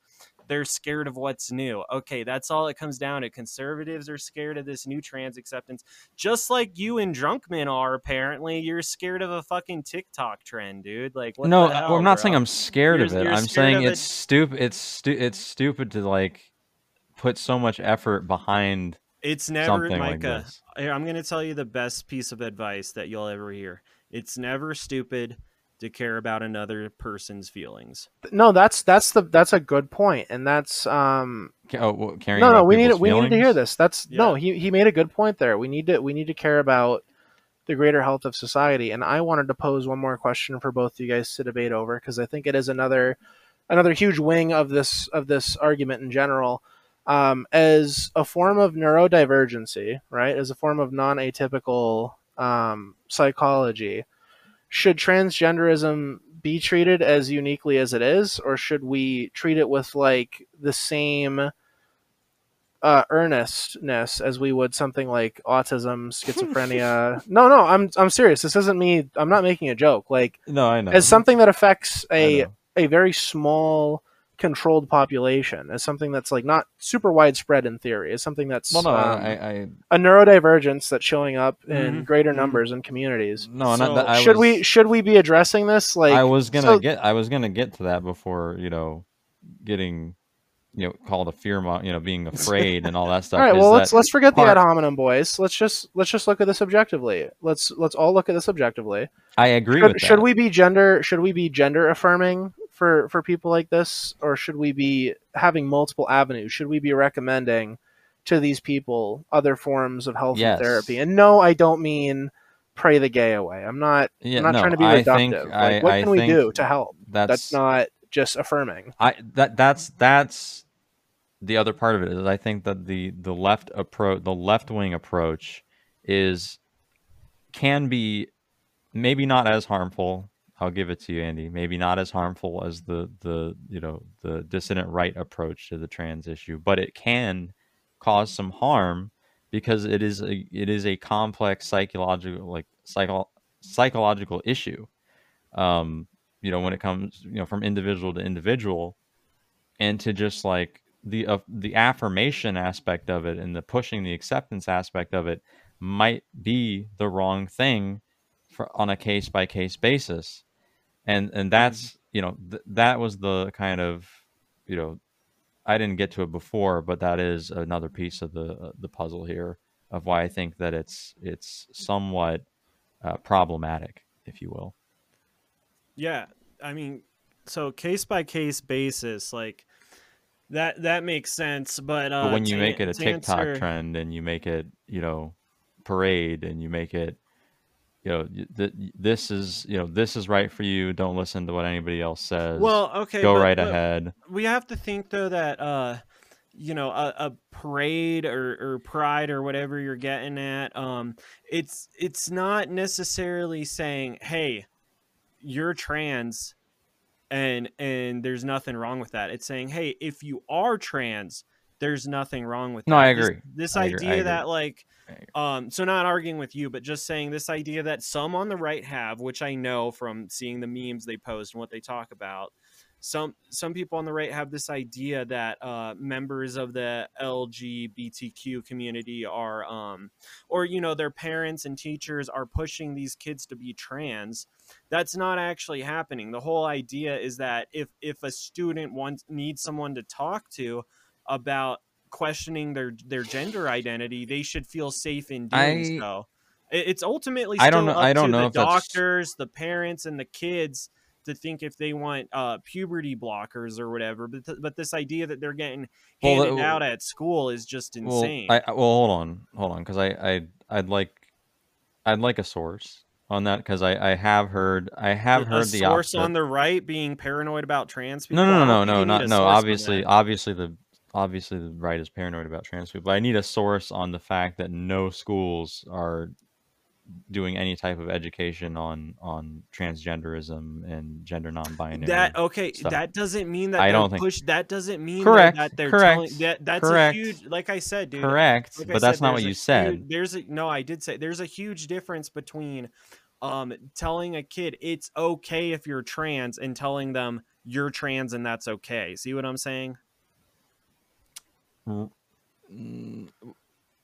they're scared of what's new. Okay, that's all it comes down to. Conservatives are scared of this new trans acceptance, just like you and Drunkman are. Apparently, you're scared of a fucking TikTok trend, dude. Like, what no, the I- hell, I'm not bro? saying I'm scared of You're- it. I'm scared saying it's it- stupid. It's stu- it's stupid to like put so much effort behind It's never, something like Micah. this. I'm going to tell you the best piece of advice that you'll ever hear. It's never stupid to care about another person's feelings. no, that's that's the that's a good point, and that's um Oh, well, caring no no we need people's we need to hear this. That's no he he made a good point there. We need to we need to care about the greater health of society, and I wanted to pose one more question for both you guys to debate over because I think it is another another huge wing of this of this argument in general. Um, as a form of neurodivergency, right? As a form of non-atypical um, psychology, should transgenderism be treated as uniquely as it is, or should we treat it with like the same uh, earnestness as we would something like autism, schizophrenia? no, no, I'm I'm serious. This isn't me. I'm not making a joke. Like No, I know. as something that affects a a very small controlled population as something that's like not super widespread in theory as something that's well, no, um, I, I a neurodivergence that's showing up in Mhm, greater mhm. numbers in communities no, So, not that. I should was, we should we be addressing this like I was gonna so- get. I was gonna get to that before you know, getting, you know, called a fear, mo- you know, being afraid and all that stuff. all right well that- let's let's forget part- the ad hominem boys let's just let's just look at this objectively let's let's all look at this objectively I agree should, with should we be gender should we be gender affirming for for people like this or should we be having multiple avenues should we be recommending to these people other forms of health Yes. and therapy and no i don't mean pray the gay away i'm not Yeah, i'm not no, trying to be I reductive think- like, I- what I can we do to help That's, that's not just affirming I that that's that's the other part of it is I think that the the left approach the left wing approach is can be maybe not as harmful. I'll give it to you, Andy. Maybe not as harmful as the the you know the dissident right approach to the trans issue, but it can cause some harm because it is a it is a complex psychological like psycho, psychological issue. Um, you know, when it comes you know from individual to individual, and to just like the uh, the affirmation aspect of it and the pushing the acceptance aspect of it might be the wrong thing for on a case by case basis and and that's you know th- that was the kind of you know I didn't get to it before but that is another piece of the uh, the puzzle here of why I think that it's it's somewhat uh, problematic if you will. Yeah, I mean, so case by case basis, like That that makes sense, but uh, But when you make it a to TikTok answer- trend and you make it, you know, parade and you make it, you know, th- this is, you know, this is right for you. Don't listen to what anybody else says. well, okay, go but- right but ahead. we have to think though that uh you know a, a parade or, or pride or whatever you're getting at um it's it's not necessarily saying hey you're trans and and there's nothing wrong with that it's saying hey if you are trans there's nothing wrong with No, that I agree. this, agree. I idea agree. that like. Um so not arguing with you but just saying this idea that some on the right have which i know from seeing the memes they post and what they talk about some some people on the right have this idea that uh, members of the LGBTQ community are, um, or you know, their parents and teachers are pushing these kids to be trans. That's not actually happening. The whole idea is that if if a student wants needs someone to talk to about questioning their their gender identity, they should feel safe in doing I- so. It's ultimately I don't know- up I don't to know the if that's- doctors, the parents, and the kids to think if they want uh, puberty blockers or whatever. But th- but this idea that they're getting Well, handed uh, out at school is just insane. I, I- well, hold on, hold on, because I, I, I'd like, I'd like a source on that because I, I have heard, I have a heard the source opposite. on the right being paranoid about trans people. No, no, no, no, no, not no. Obviously, obviously the obviously the right is paranoid about trans people. But I need a source on the fact that no schools are doing any type of education on on transgenderism and gender non-binary. That okay, stuff. that doesn't mean that I don't think- push. That doesn't mean Correct, that they're correct, telling that that's correct, a huge. Like I said, dude. Correct, like but that's not what you said. huge- there's a no, I did say there's a huge difference between um telling a kid it's okay if you're trans and telling them you're trans and that's okay. See what I'm saying? Mm,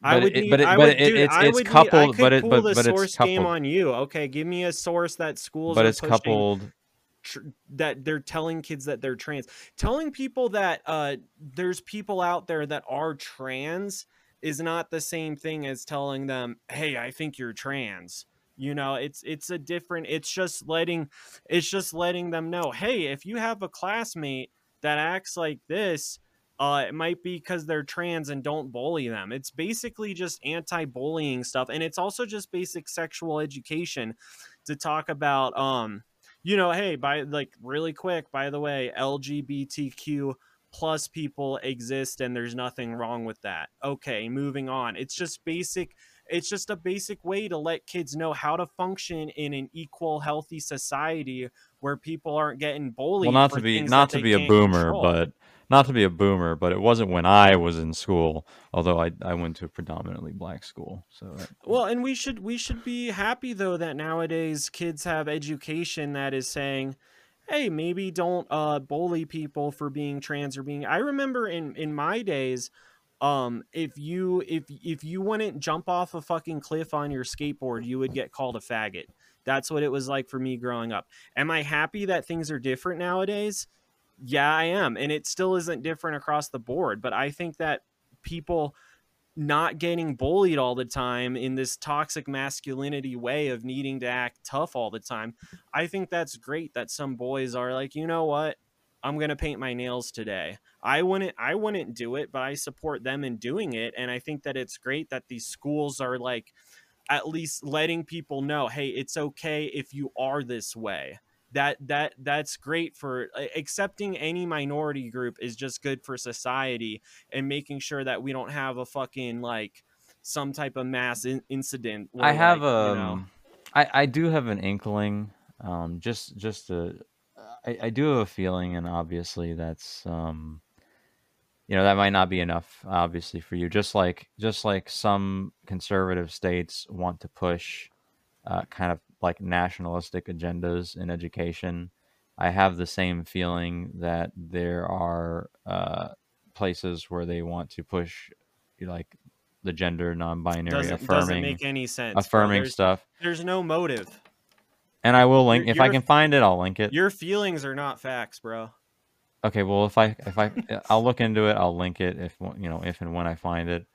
I would it- need, but it- I but it- it's- I it's would need- coupled- I could but it- but- the but it's source game coupled. on you. Okay, give me a source that schools but are it's pushing coupled. tr- that they're telling kids that they're trans telling people that uh there's people out there that are trans is not the same thing as telling them hey i think you're trans you know it's it's a different it's just letting it's just letting them know hey if you have a classmate that acts like this uh, it might be because they're trans and don't bully them. It's basically just anti-bullying stuff, and it's also just basic sexual education to talk about um you know hey by like really quick by the way lgbtq plus people exist and there's nothing wrong with that okay moving on it's just basic it's just a basic way to let kids know how to function in an equal healthy society where people aren't getting bullied Well, not to be not to be a boomer, control. but not to be a boomer, but it wasn't when I was in school. Although I I went to a predominantly black school, so Well, and we should we should be happy though that nowadays kids have education that is saying, "Hey, maybe don't uh, bully people for being trans or being." I remember in in my days, um, if you if if you wouldn't jump off a fucking cliff on your skateboard, you would get called a faggot. That's what it was like for me growing up. Am I happy that things are different nowadays? Yeah, I am, and it still isn't different across the board. But I think that people not getting bullied all the time in this toxic masculinity way of needing to act tough all the time. I think that's great that some boys are like, you know what? I'm going to paint my nails today. I wouldn't I wouldn't do it, but I support them in doing it and I think that it's great that these schools are like at least letting people know, hey, it's okay if you are this way. That that that's great for uh, accepting any minority group is just good for society and making sure that we don't have a fucking like some type of mass in- incident. I have like, um, you know, I I do have an inkling, um, just just to, I I do have a feeling, and obviously that's um, you know that might not be enough, obviously for you. Just like just like some conservative states want to push, uh, kind of like nationalistic agendas in education. I have the same feeling that there are uh, places where they want to push, like the gender non-binary doesn't, affirming doesn't make any sense. affirming there's, stuff. there's no motive. And I will link Your- if I can find it. I'll link it. Your feelings are not facts, bro. Okay, well if I if I I'll look into it. I'll link it if you know if and when I find it.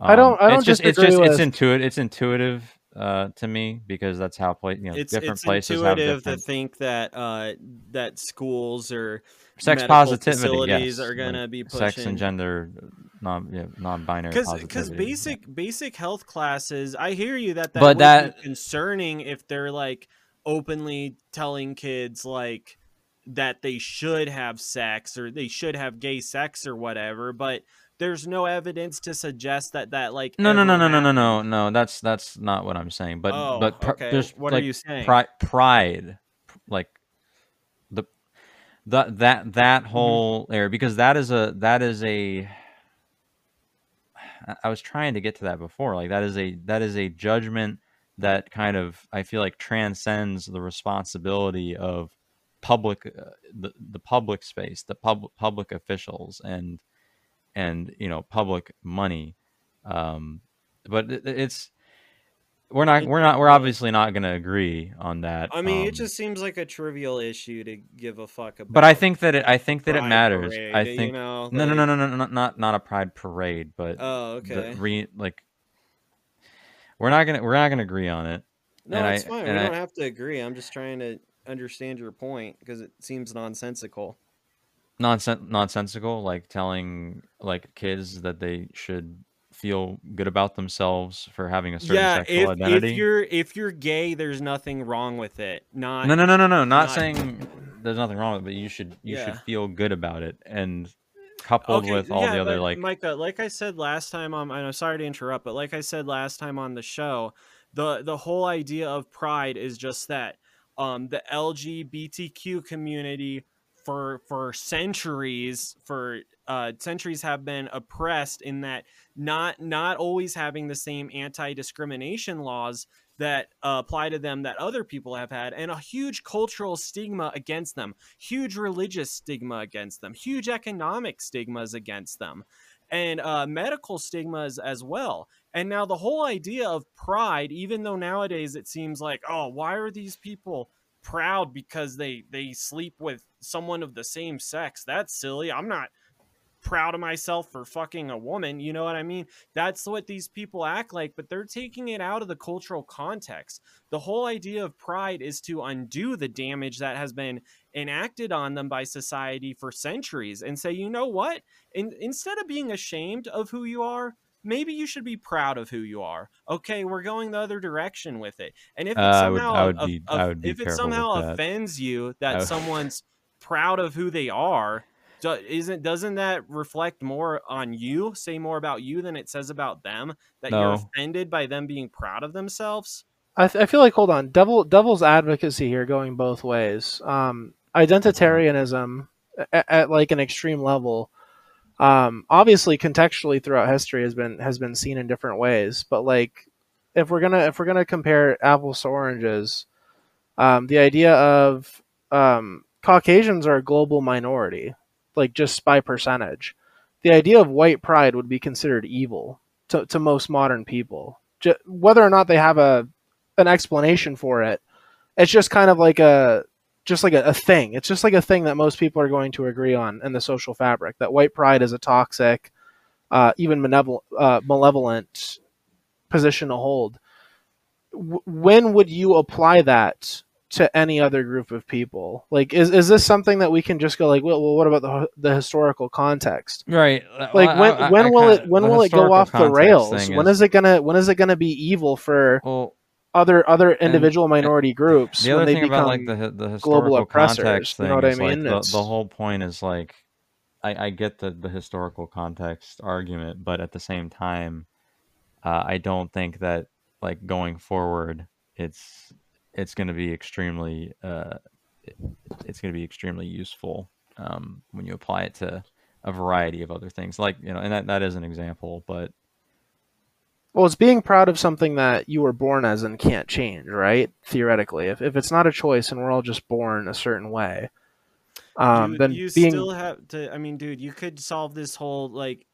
I don't- I don't just it's disagree just it's intuitive. It's intuitive. uh, to me because that's how pla- you know it's different it's places have intuitive different to think that uh that schools or sex medical positivity. facilities yes, are gonna like be sex and gender non yeah, non-binary because positivity. because basic basic health classes i hear you that that But would that- be concerning if they're like openly telling kids like that they should have sex or they should have gay sex or whatever but there's no evidence to suggest that that like No, no, no, no, no, no, no, no. That's that's not what I'm saying. But Oh, but pr- okay. there's What are like you saying? Pride, pride, like the that that that Mm-hmm. whole area because that is a that is a. I was trying to get to that before. Like that is a that is a judgment that kind of I feel like transcends the responsibility of public uh, the the public space, the public public officials and and you know public money um but it, it's we're not we're not we're obviously not going to agree on that i mean um, it just seems like a trivial issue to give a fuck about but i think that it i think that it matters. Parade, i you think know, no no no no no no not not a pride parade but oh the okay. re, like we're not gonna we're not gonna agree on it. No and it's I- fine we I- don't have to agree. I'm just trying to understand your point because it seems nonsensical. Nonsen- nonsensical like telling like kids that they should feel good about themselves for having a certain yeah sexual if, identity. if you're if you're gay there's nothing wrong with it. Not No, no, no, no, no. Not, not- saying there's nothing wrong with it, but you should you Yeah. should feel good about it, and coupled with all the yeah, other but like Micah, like I said last time on, I'm sorry to interrupt, but like I said last time on the show, the the whole idea of pride is just that um, the LGBTQ community for for centuries for uh, centuries have been oppressed in that not not always having the same anti discrimination laws that uh, apply to them that other people have had, and a huge cultural stigma against them, huge religious stigma against them, huge economic stigmas against them, and uh, medical stigmas as well. And now the whole idea of pride, even though nowadays it seems like, oh, why are these people proud because they they sleep with someone of the same sex? That's silly. I'm not proud of myself for fucking a woman. You know what I mean? That's what these people act like, but they're taking it out of the cultural context. The whole idea of pride is to undo the damage that has been enacted on them by society for centuries and say, you know what? In, instead of being ashamed of who you are, maybe you should be proud of who you are. Okay, we're going the other direction with it. And if it Uh, somehow, I would of- be- of- I if it somehow offends you that someone's proud of who they are, do, isn't doesn't that reflect more on you say more about you than it says about them that you're offended by them being proud of themselves I, th- I feel like hold on, devil devil's advocacy here going both ways. Um, identitarianism at, at like an extreme level, um, obviously contextually throughout history has been has been seen in different ways. But like, if we're gonna if we're gonna compare apples to oranges, um, the idea of um, Caucasians are a global minority, like just by percentage. The idea of white pride would be considered evil to, to most modern people. Ju- whether or not they have a an explanation for it. It's just kind of like a just like a, a thing. It's just like a thing that most people are going to agree on in the social fabric. That white pride is a toxic, uh, even malevolent, uh, malevolent position to hold. W- when would you apply that to any other group of people? Like, is is this something that we can just go like, well, well what about the the historical context? right Like, when when will it when will it go off the rails? When is it gonna when is it gonna be evil for well other other individual minority groups the when they thing become about like the the global historical oppressors, context you know what I is, like, mean? the, the whole point is like I, I get the the historical context argument but at the same time uh, I don't think that like going forward it's it's going to be extremely uh, it's going to be extremely useful um, when you apply it to a variety of other things like you know and that, that is an example but well, it's being proud of something that you were born as and can't change, right? Theoretically, if if it's not a choice and we're all just born a certain way, um, Dude, then you being still have to i mean dude you could solve this whole like qu-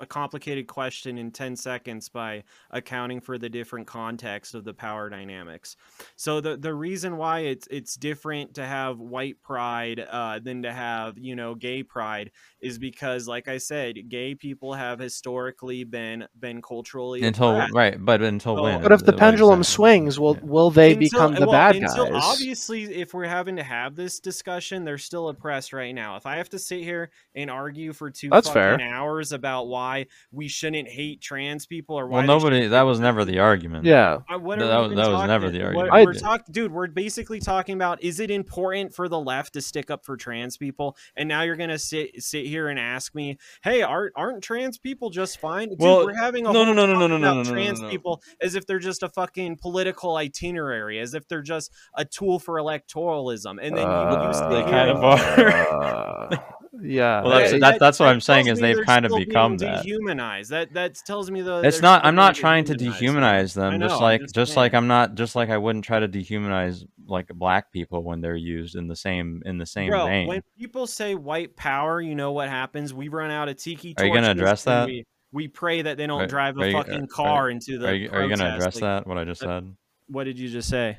a complicated question in 10 seconds by accounting for the different context of the power dynamics. So the the reason why it's it's different to have white pride uh, than to have you know gay pride is because, like I said, gay people have historically been been culturally until oppressed. right, but until So- when? But if the Like, pendulum swings, will Yeah. will they Until- become the well, bad until guys? Obviously, if we're having to have this discussion, they're still oppressed right now. If I have to sit here and argue for two That's fucking fair. hours about why we shouldn't hate trans people or why Well, nobody that was never the argument. Yeah. I- what No, that was- that was never the argument. I We're talk, dude. We're basically talking about is it important for the left to stick up for trans people? And now you're gonna sit sit here and ask me, hey, aren't aren't trans people just fine? Dude, Well, we're having a no, whole no, no, no, talk no, no, about no, no, no, trans no, no. people as if they're just a fucking political itinerary, as if they're just a tool for electoralism. And then you, you sit uh, They here kind of are. Uh, yeah. Well, that's- that- that- that's what that I'm saying is they've kind of become that. dehumanized. That that tells me the. It's not. I'm not trying to dehumanize them. I know, just like just just like. I'm not. Just like I wouldn't try to dehumanize like black people when they're used in the same in the same Bro, vein. when people say white power, you know what happens? We run out of tiki Are you gonna torches address that? We, we pray that they don't Are- drive a are you- fucking are- car into the. are you, are you gonna address Like, that? What I just uh, said What did you just say?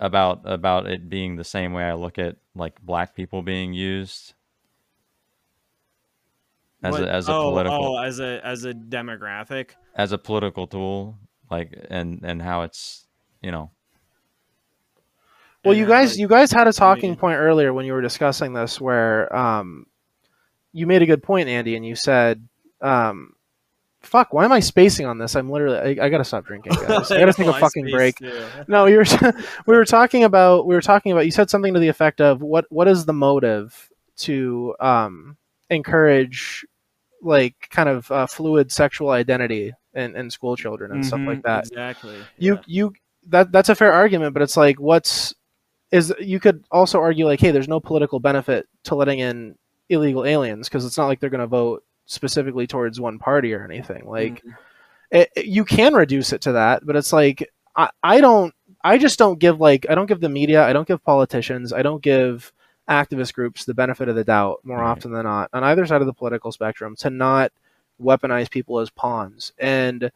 about about it being the same way I look at like black people being used as What- a as a oh, political oh, as a as a demographic. as a political tool, like and and how it's you know Well, you guys, you guys had a talking point earlier when you were discussing this, where um, you made a good point, Andy, and you said, um, "Fuck, why am I spacing on this? I'm literally, I, I gotta stop drinking, guys. I gotta take a fucking break." too. No, you were, we were talking about, we were talking about. You said something to the effect of, "What, what is the motive to um, encourage, like, kind of uh, fluid sexual identity in, in school children and stuff Mhm, like that?" Exactly. you yeah. you that that's a fair argument but it's like what's is you could also argue like hey there's no political benefit to letting in illegal aliens because it's not like they're going to vote specifically towards one party or anything like Mhm. it, it- you can reduce it to that but it's like I, I don't i just don't give like i don't give the media i don't give politicians i don't give activist groups the benefit of the doubt more Right. often than not on either side of the political spectrum to not weaponize people as pawns and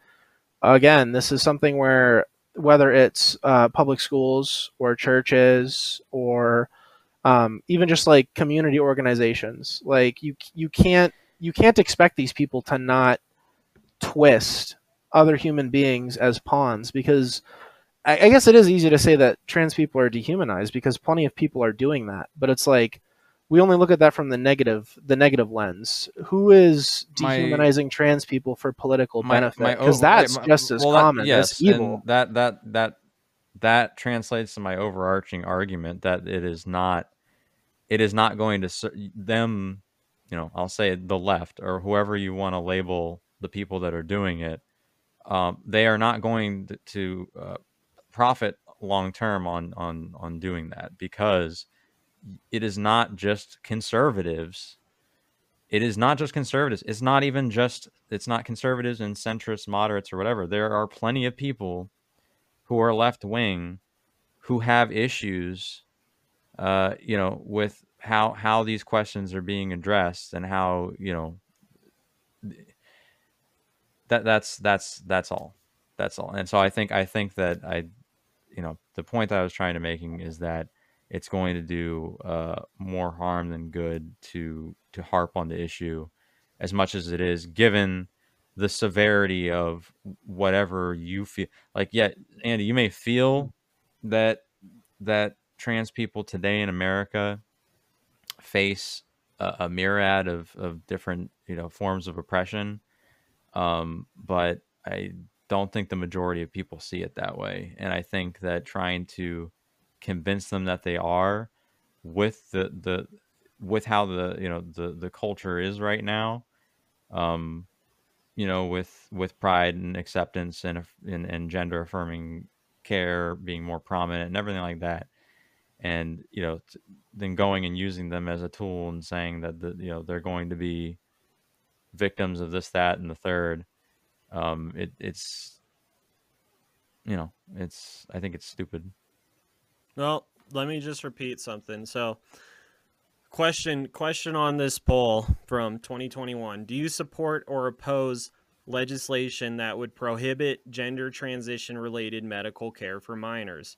again this is something where whether it's uh, public schools or churches or um, even just like community organizations like you you can't you can't expect these people to not twist other human beings as pawns because I, I guess it is easy to say that trans people are dehumanized because plenty of people are doing that but it's like we only look at that from the negative the negative lens. Who is My- dehumanizing trans people for political my- benefit? because that's my- just as well, that- common yes, as evil. that that that that translates to my overarching argument that it is not it is not going to them you know i'll say the left or whoever you want to label the people that are doing it um, they are not going to, to uh, profit long term on on on doing that because it is not just conservatives. It is not just conservatives. It's not even just it's not conservatives and centrists moderates or whatever. There are plenty of people who are left wing who have issues uh you know with how how these questions are being addressed and how you know that that's that's that's all. That's all. And so i think i think that i you know the point that i was trying to making is that it's going to do uh, more harm than good to to harp on the issue as much as it is given the severity of whatever you feel like yeah andy you may feel that that trans people today in america face a, a myriad of, of different you know forms of oppression um, but i don't think the majority of people see it that way and i think that trying to convince them that they are with the the with how the you know the the culture is right now um you know with with pride and acceptance and and, and gender affirming care being more prominent and everything like that and you know then going and using them as a tool and saying that the you know they're going to be victims of this that and the third um it it's you know it's i think it's stupid Well, let me just repeat something. So, Question question on this poll from 2021. Do you support or oppose legislation that would prohibit gender transition related medical care for minors?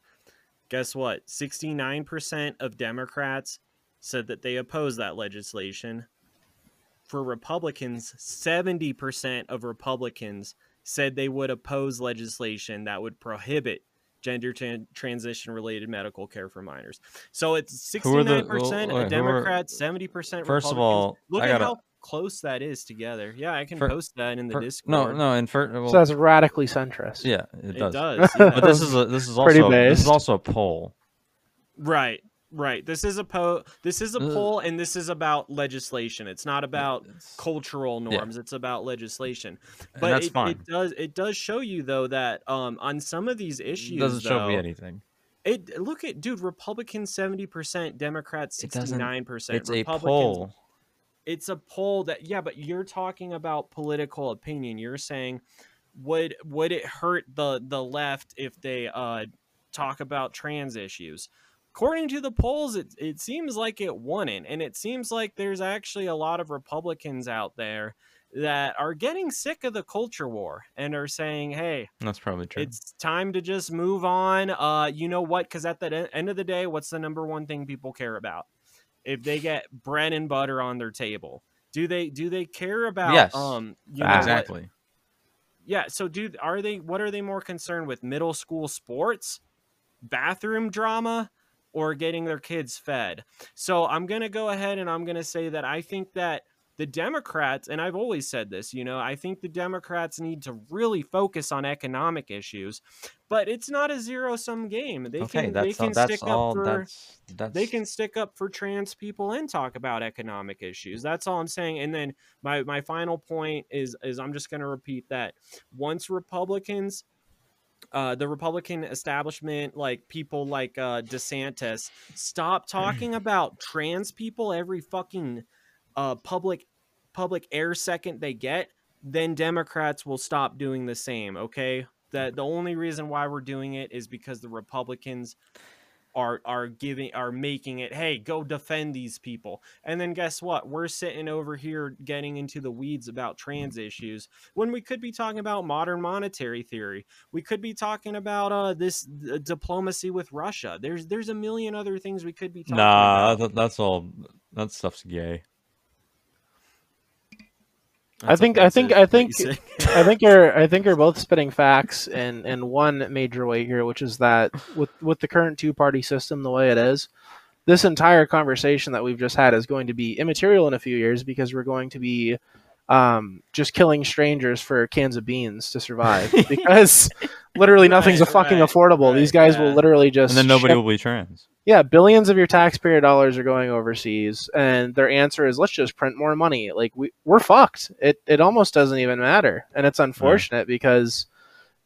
Guess what? 69% of Democrats said that they oppose that legislation. For Republicans, 70% of Republicans said they would oppose legislation that would prohibit gender tran- transition related medical care for minors. So it's Who are the- 69% well, wait, who are- Democrats, 70% First of all, look I at gotta- how close that is together. Yeah, I can Fir- post that in the Fir- Discord. no, no, and first, well, so that's radically centrist. yeah, it it does. does. But this is a this is also this is also a poll. Right, right. This is a po. This is a Uh, poll, and this is about legislation. It's not about It's- cultural Yeah. norms. It's about legislation. But that's it, fine. it does it does show you though that um on some of these issues It doesn't show me anything. It look at dude, Republicans seventy percent, Democrats sixty nine percent. It's a poll. It's a poll that yeah, but you're talking about political opinion. You're saying would would it hurt the the left if they uh talk about trans issues? According to the polls, it it seems like it wouldn't, and it seems like there's actually a lot of Republicans out there that are getting sick of the culture war and are saying, "Hey, That's probably true. it's time to just move on. Uh, you know what? Because at the end of the day, what's the number one thing people care about? If they get bread and butter on their table, do they do they care about? Yes. Um, you know what- exactly. Yeah. So, do are they? What are they more concerned with? Middle school sports, bathroom drama, or getting their kids fed? So, I'm gonna go ahead and I'm gonna say that I think that the Democrats, and I've always said this, you know, I think the Democrats need to really focus on economic issues, but it's not a zero sum game. They okay, can that's they can all, stick all. up for That's that's they can stick up for trans people and talk about economic issues. That's all I'm saying. And then my my final point is is I'm just going to repeat that once Republicans uh, the Republican establishment, like people like uh, DeSantis, stop talking about trans people every fucking uh, public public air second they get, then Democrats will stop doing the same. Okay, that the only reason why we're doing it is because the Republicans are are giving are making it hey go defend these people and then guess what we're sitting over here getting into the weeds about trans issues when we could be talking about modern monetary theory we could be talking about uh this uh, diplomacy with russia there's there's a million other things we could be talking nah. about That, that's all. That stuff's gay. I think- I think- I think- I think you're I think you're both spitting facts in, in one major way here, which is that with with the current two party system the way it is, this entire conversation that we've just had is going to be immaterial in a few years because we're going to be um, just killing strangers for cans of beans to survive because literally nothing's a fucking right, affordable. These right, guys will literally just And then nobody ship- will be trans. Yeah, billions of your taxpayer dollars are going overseas, and their answer is let's just print more money. Like we we're fucked. It it almost doesn't even matter, and it's unfortunate because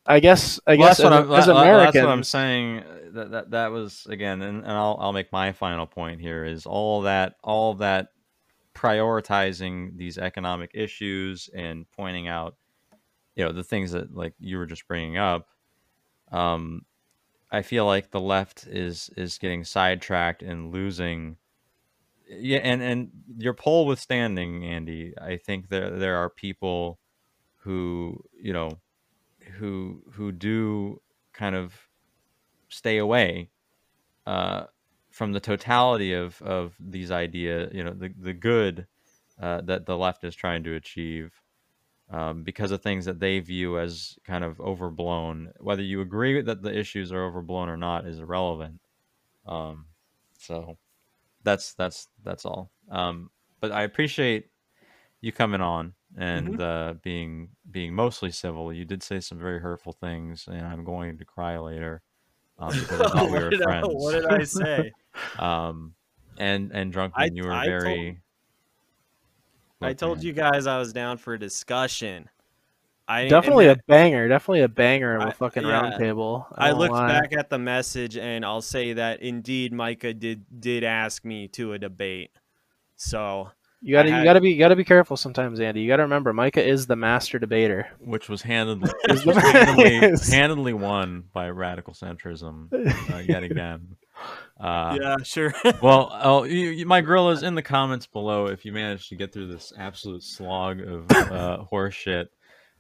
I guess I Well, guess that's what as, I'm, as that- that- Americans, That's what I'm saying. uh, That that, that was again, and, and I'll I'll make my final point here is all that all that prioritizing these economic issues and pointing out, you know, the things that like you were just bringing up. Um, I feel like the left is is getting sidetracked and losing. Yeah, and and your poll withstanding, Andy, I think there there are people who you know who who do kind of stay away uh, from the totality of of these idea you know the the good uh, that the left is trying to achieve um, because of things that they view as kind of overblown whether you agree that the issues are overblown or not is irrelevant um, so that's that's that's all um, but I appreciate you coming on and uh, being being mostly civil. You did say some very hurtful things, and I'm going to cry later um, because I thought we were did I, friends. what did I say? Um, and and drunken, you were I told- very. I told man, you guys I was down for a discussion. I definitely that- a banger, definitely a banger of a fucking yeah. round table. I looked lie. back at the message and I'll say that indeed Micah did did ask me to a debate. So You gotta I you gotta be you gotta be careful sometimes, Andy. You gotta remember, Micah is the master debater. which was handedly, which was handedly, handedly won by radical centrism uh, yet again. Uh, yeah, sure. well, oh, you, you- my grill is in the comments below. If you manage to get through this absolute slog of uh, horse shit,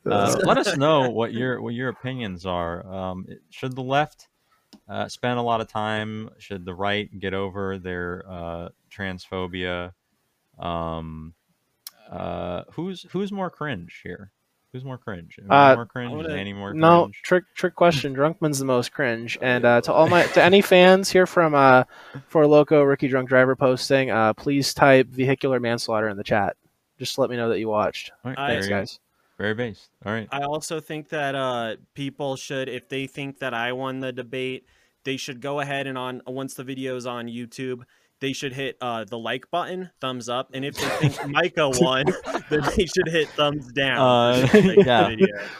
uh, let us know what your what your opinions are. Um, should the left uh, spend a lot of time? Should the right get over their uh, transphobia? Um, uh, who's who's more cringe here? Who's more cringe? Am I Uh, more cringe? Is wanna- Annie more No, trick trick question. Drunkman's the most cringe. And uh, to all my to any fans here from uh for Loco Ricky Drunk Driver posting, uh please type vehicular manslaughter in the chat. Just let me know that you watched. All right, Thanks, you guys. Very based. All right. I also think that uh, people should, if they think that I won the debate, they should go ahead and on once the video's on YouTube, they should hit uh, the like button, thumbs up, and if they think Micah won, then they should hit thumbs down. Uh, for yeah.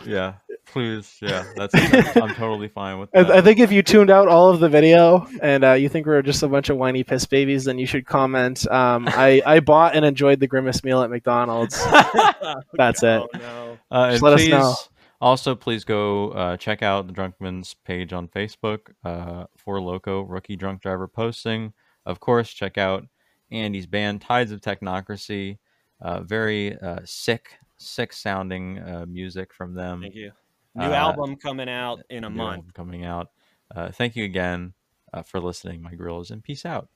Yeah. Please. Yeah. That's. I'm totally fine with that. I, I think if you tuned out all of the video and uh, you think we're just a bunch of whiny piss babies, then you should comment. Um, I I bought and enjoyed the grimace meal at McDonald's. That's it. Oh no. Uh, Just and let us know. Also, please go uh, check out the Drunkman's page on Facebook uh, for Loco Rookie Drunk Driver posting. Of course, check out Andy's band Tides of Technocracy. Uh, very uh, sick, sick sounding uh, music from them. Thank you. New Uh, album coming out in a New month. album coming out. Uh, thank you again uh, for listening, my grills, and peace out.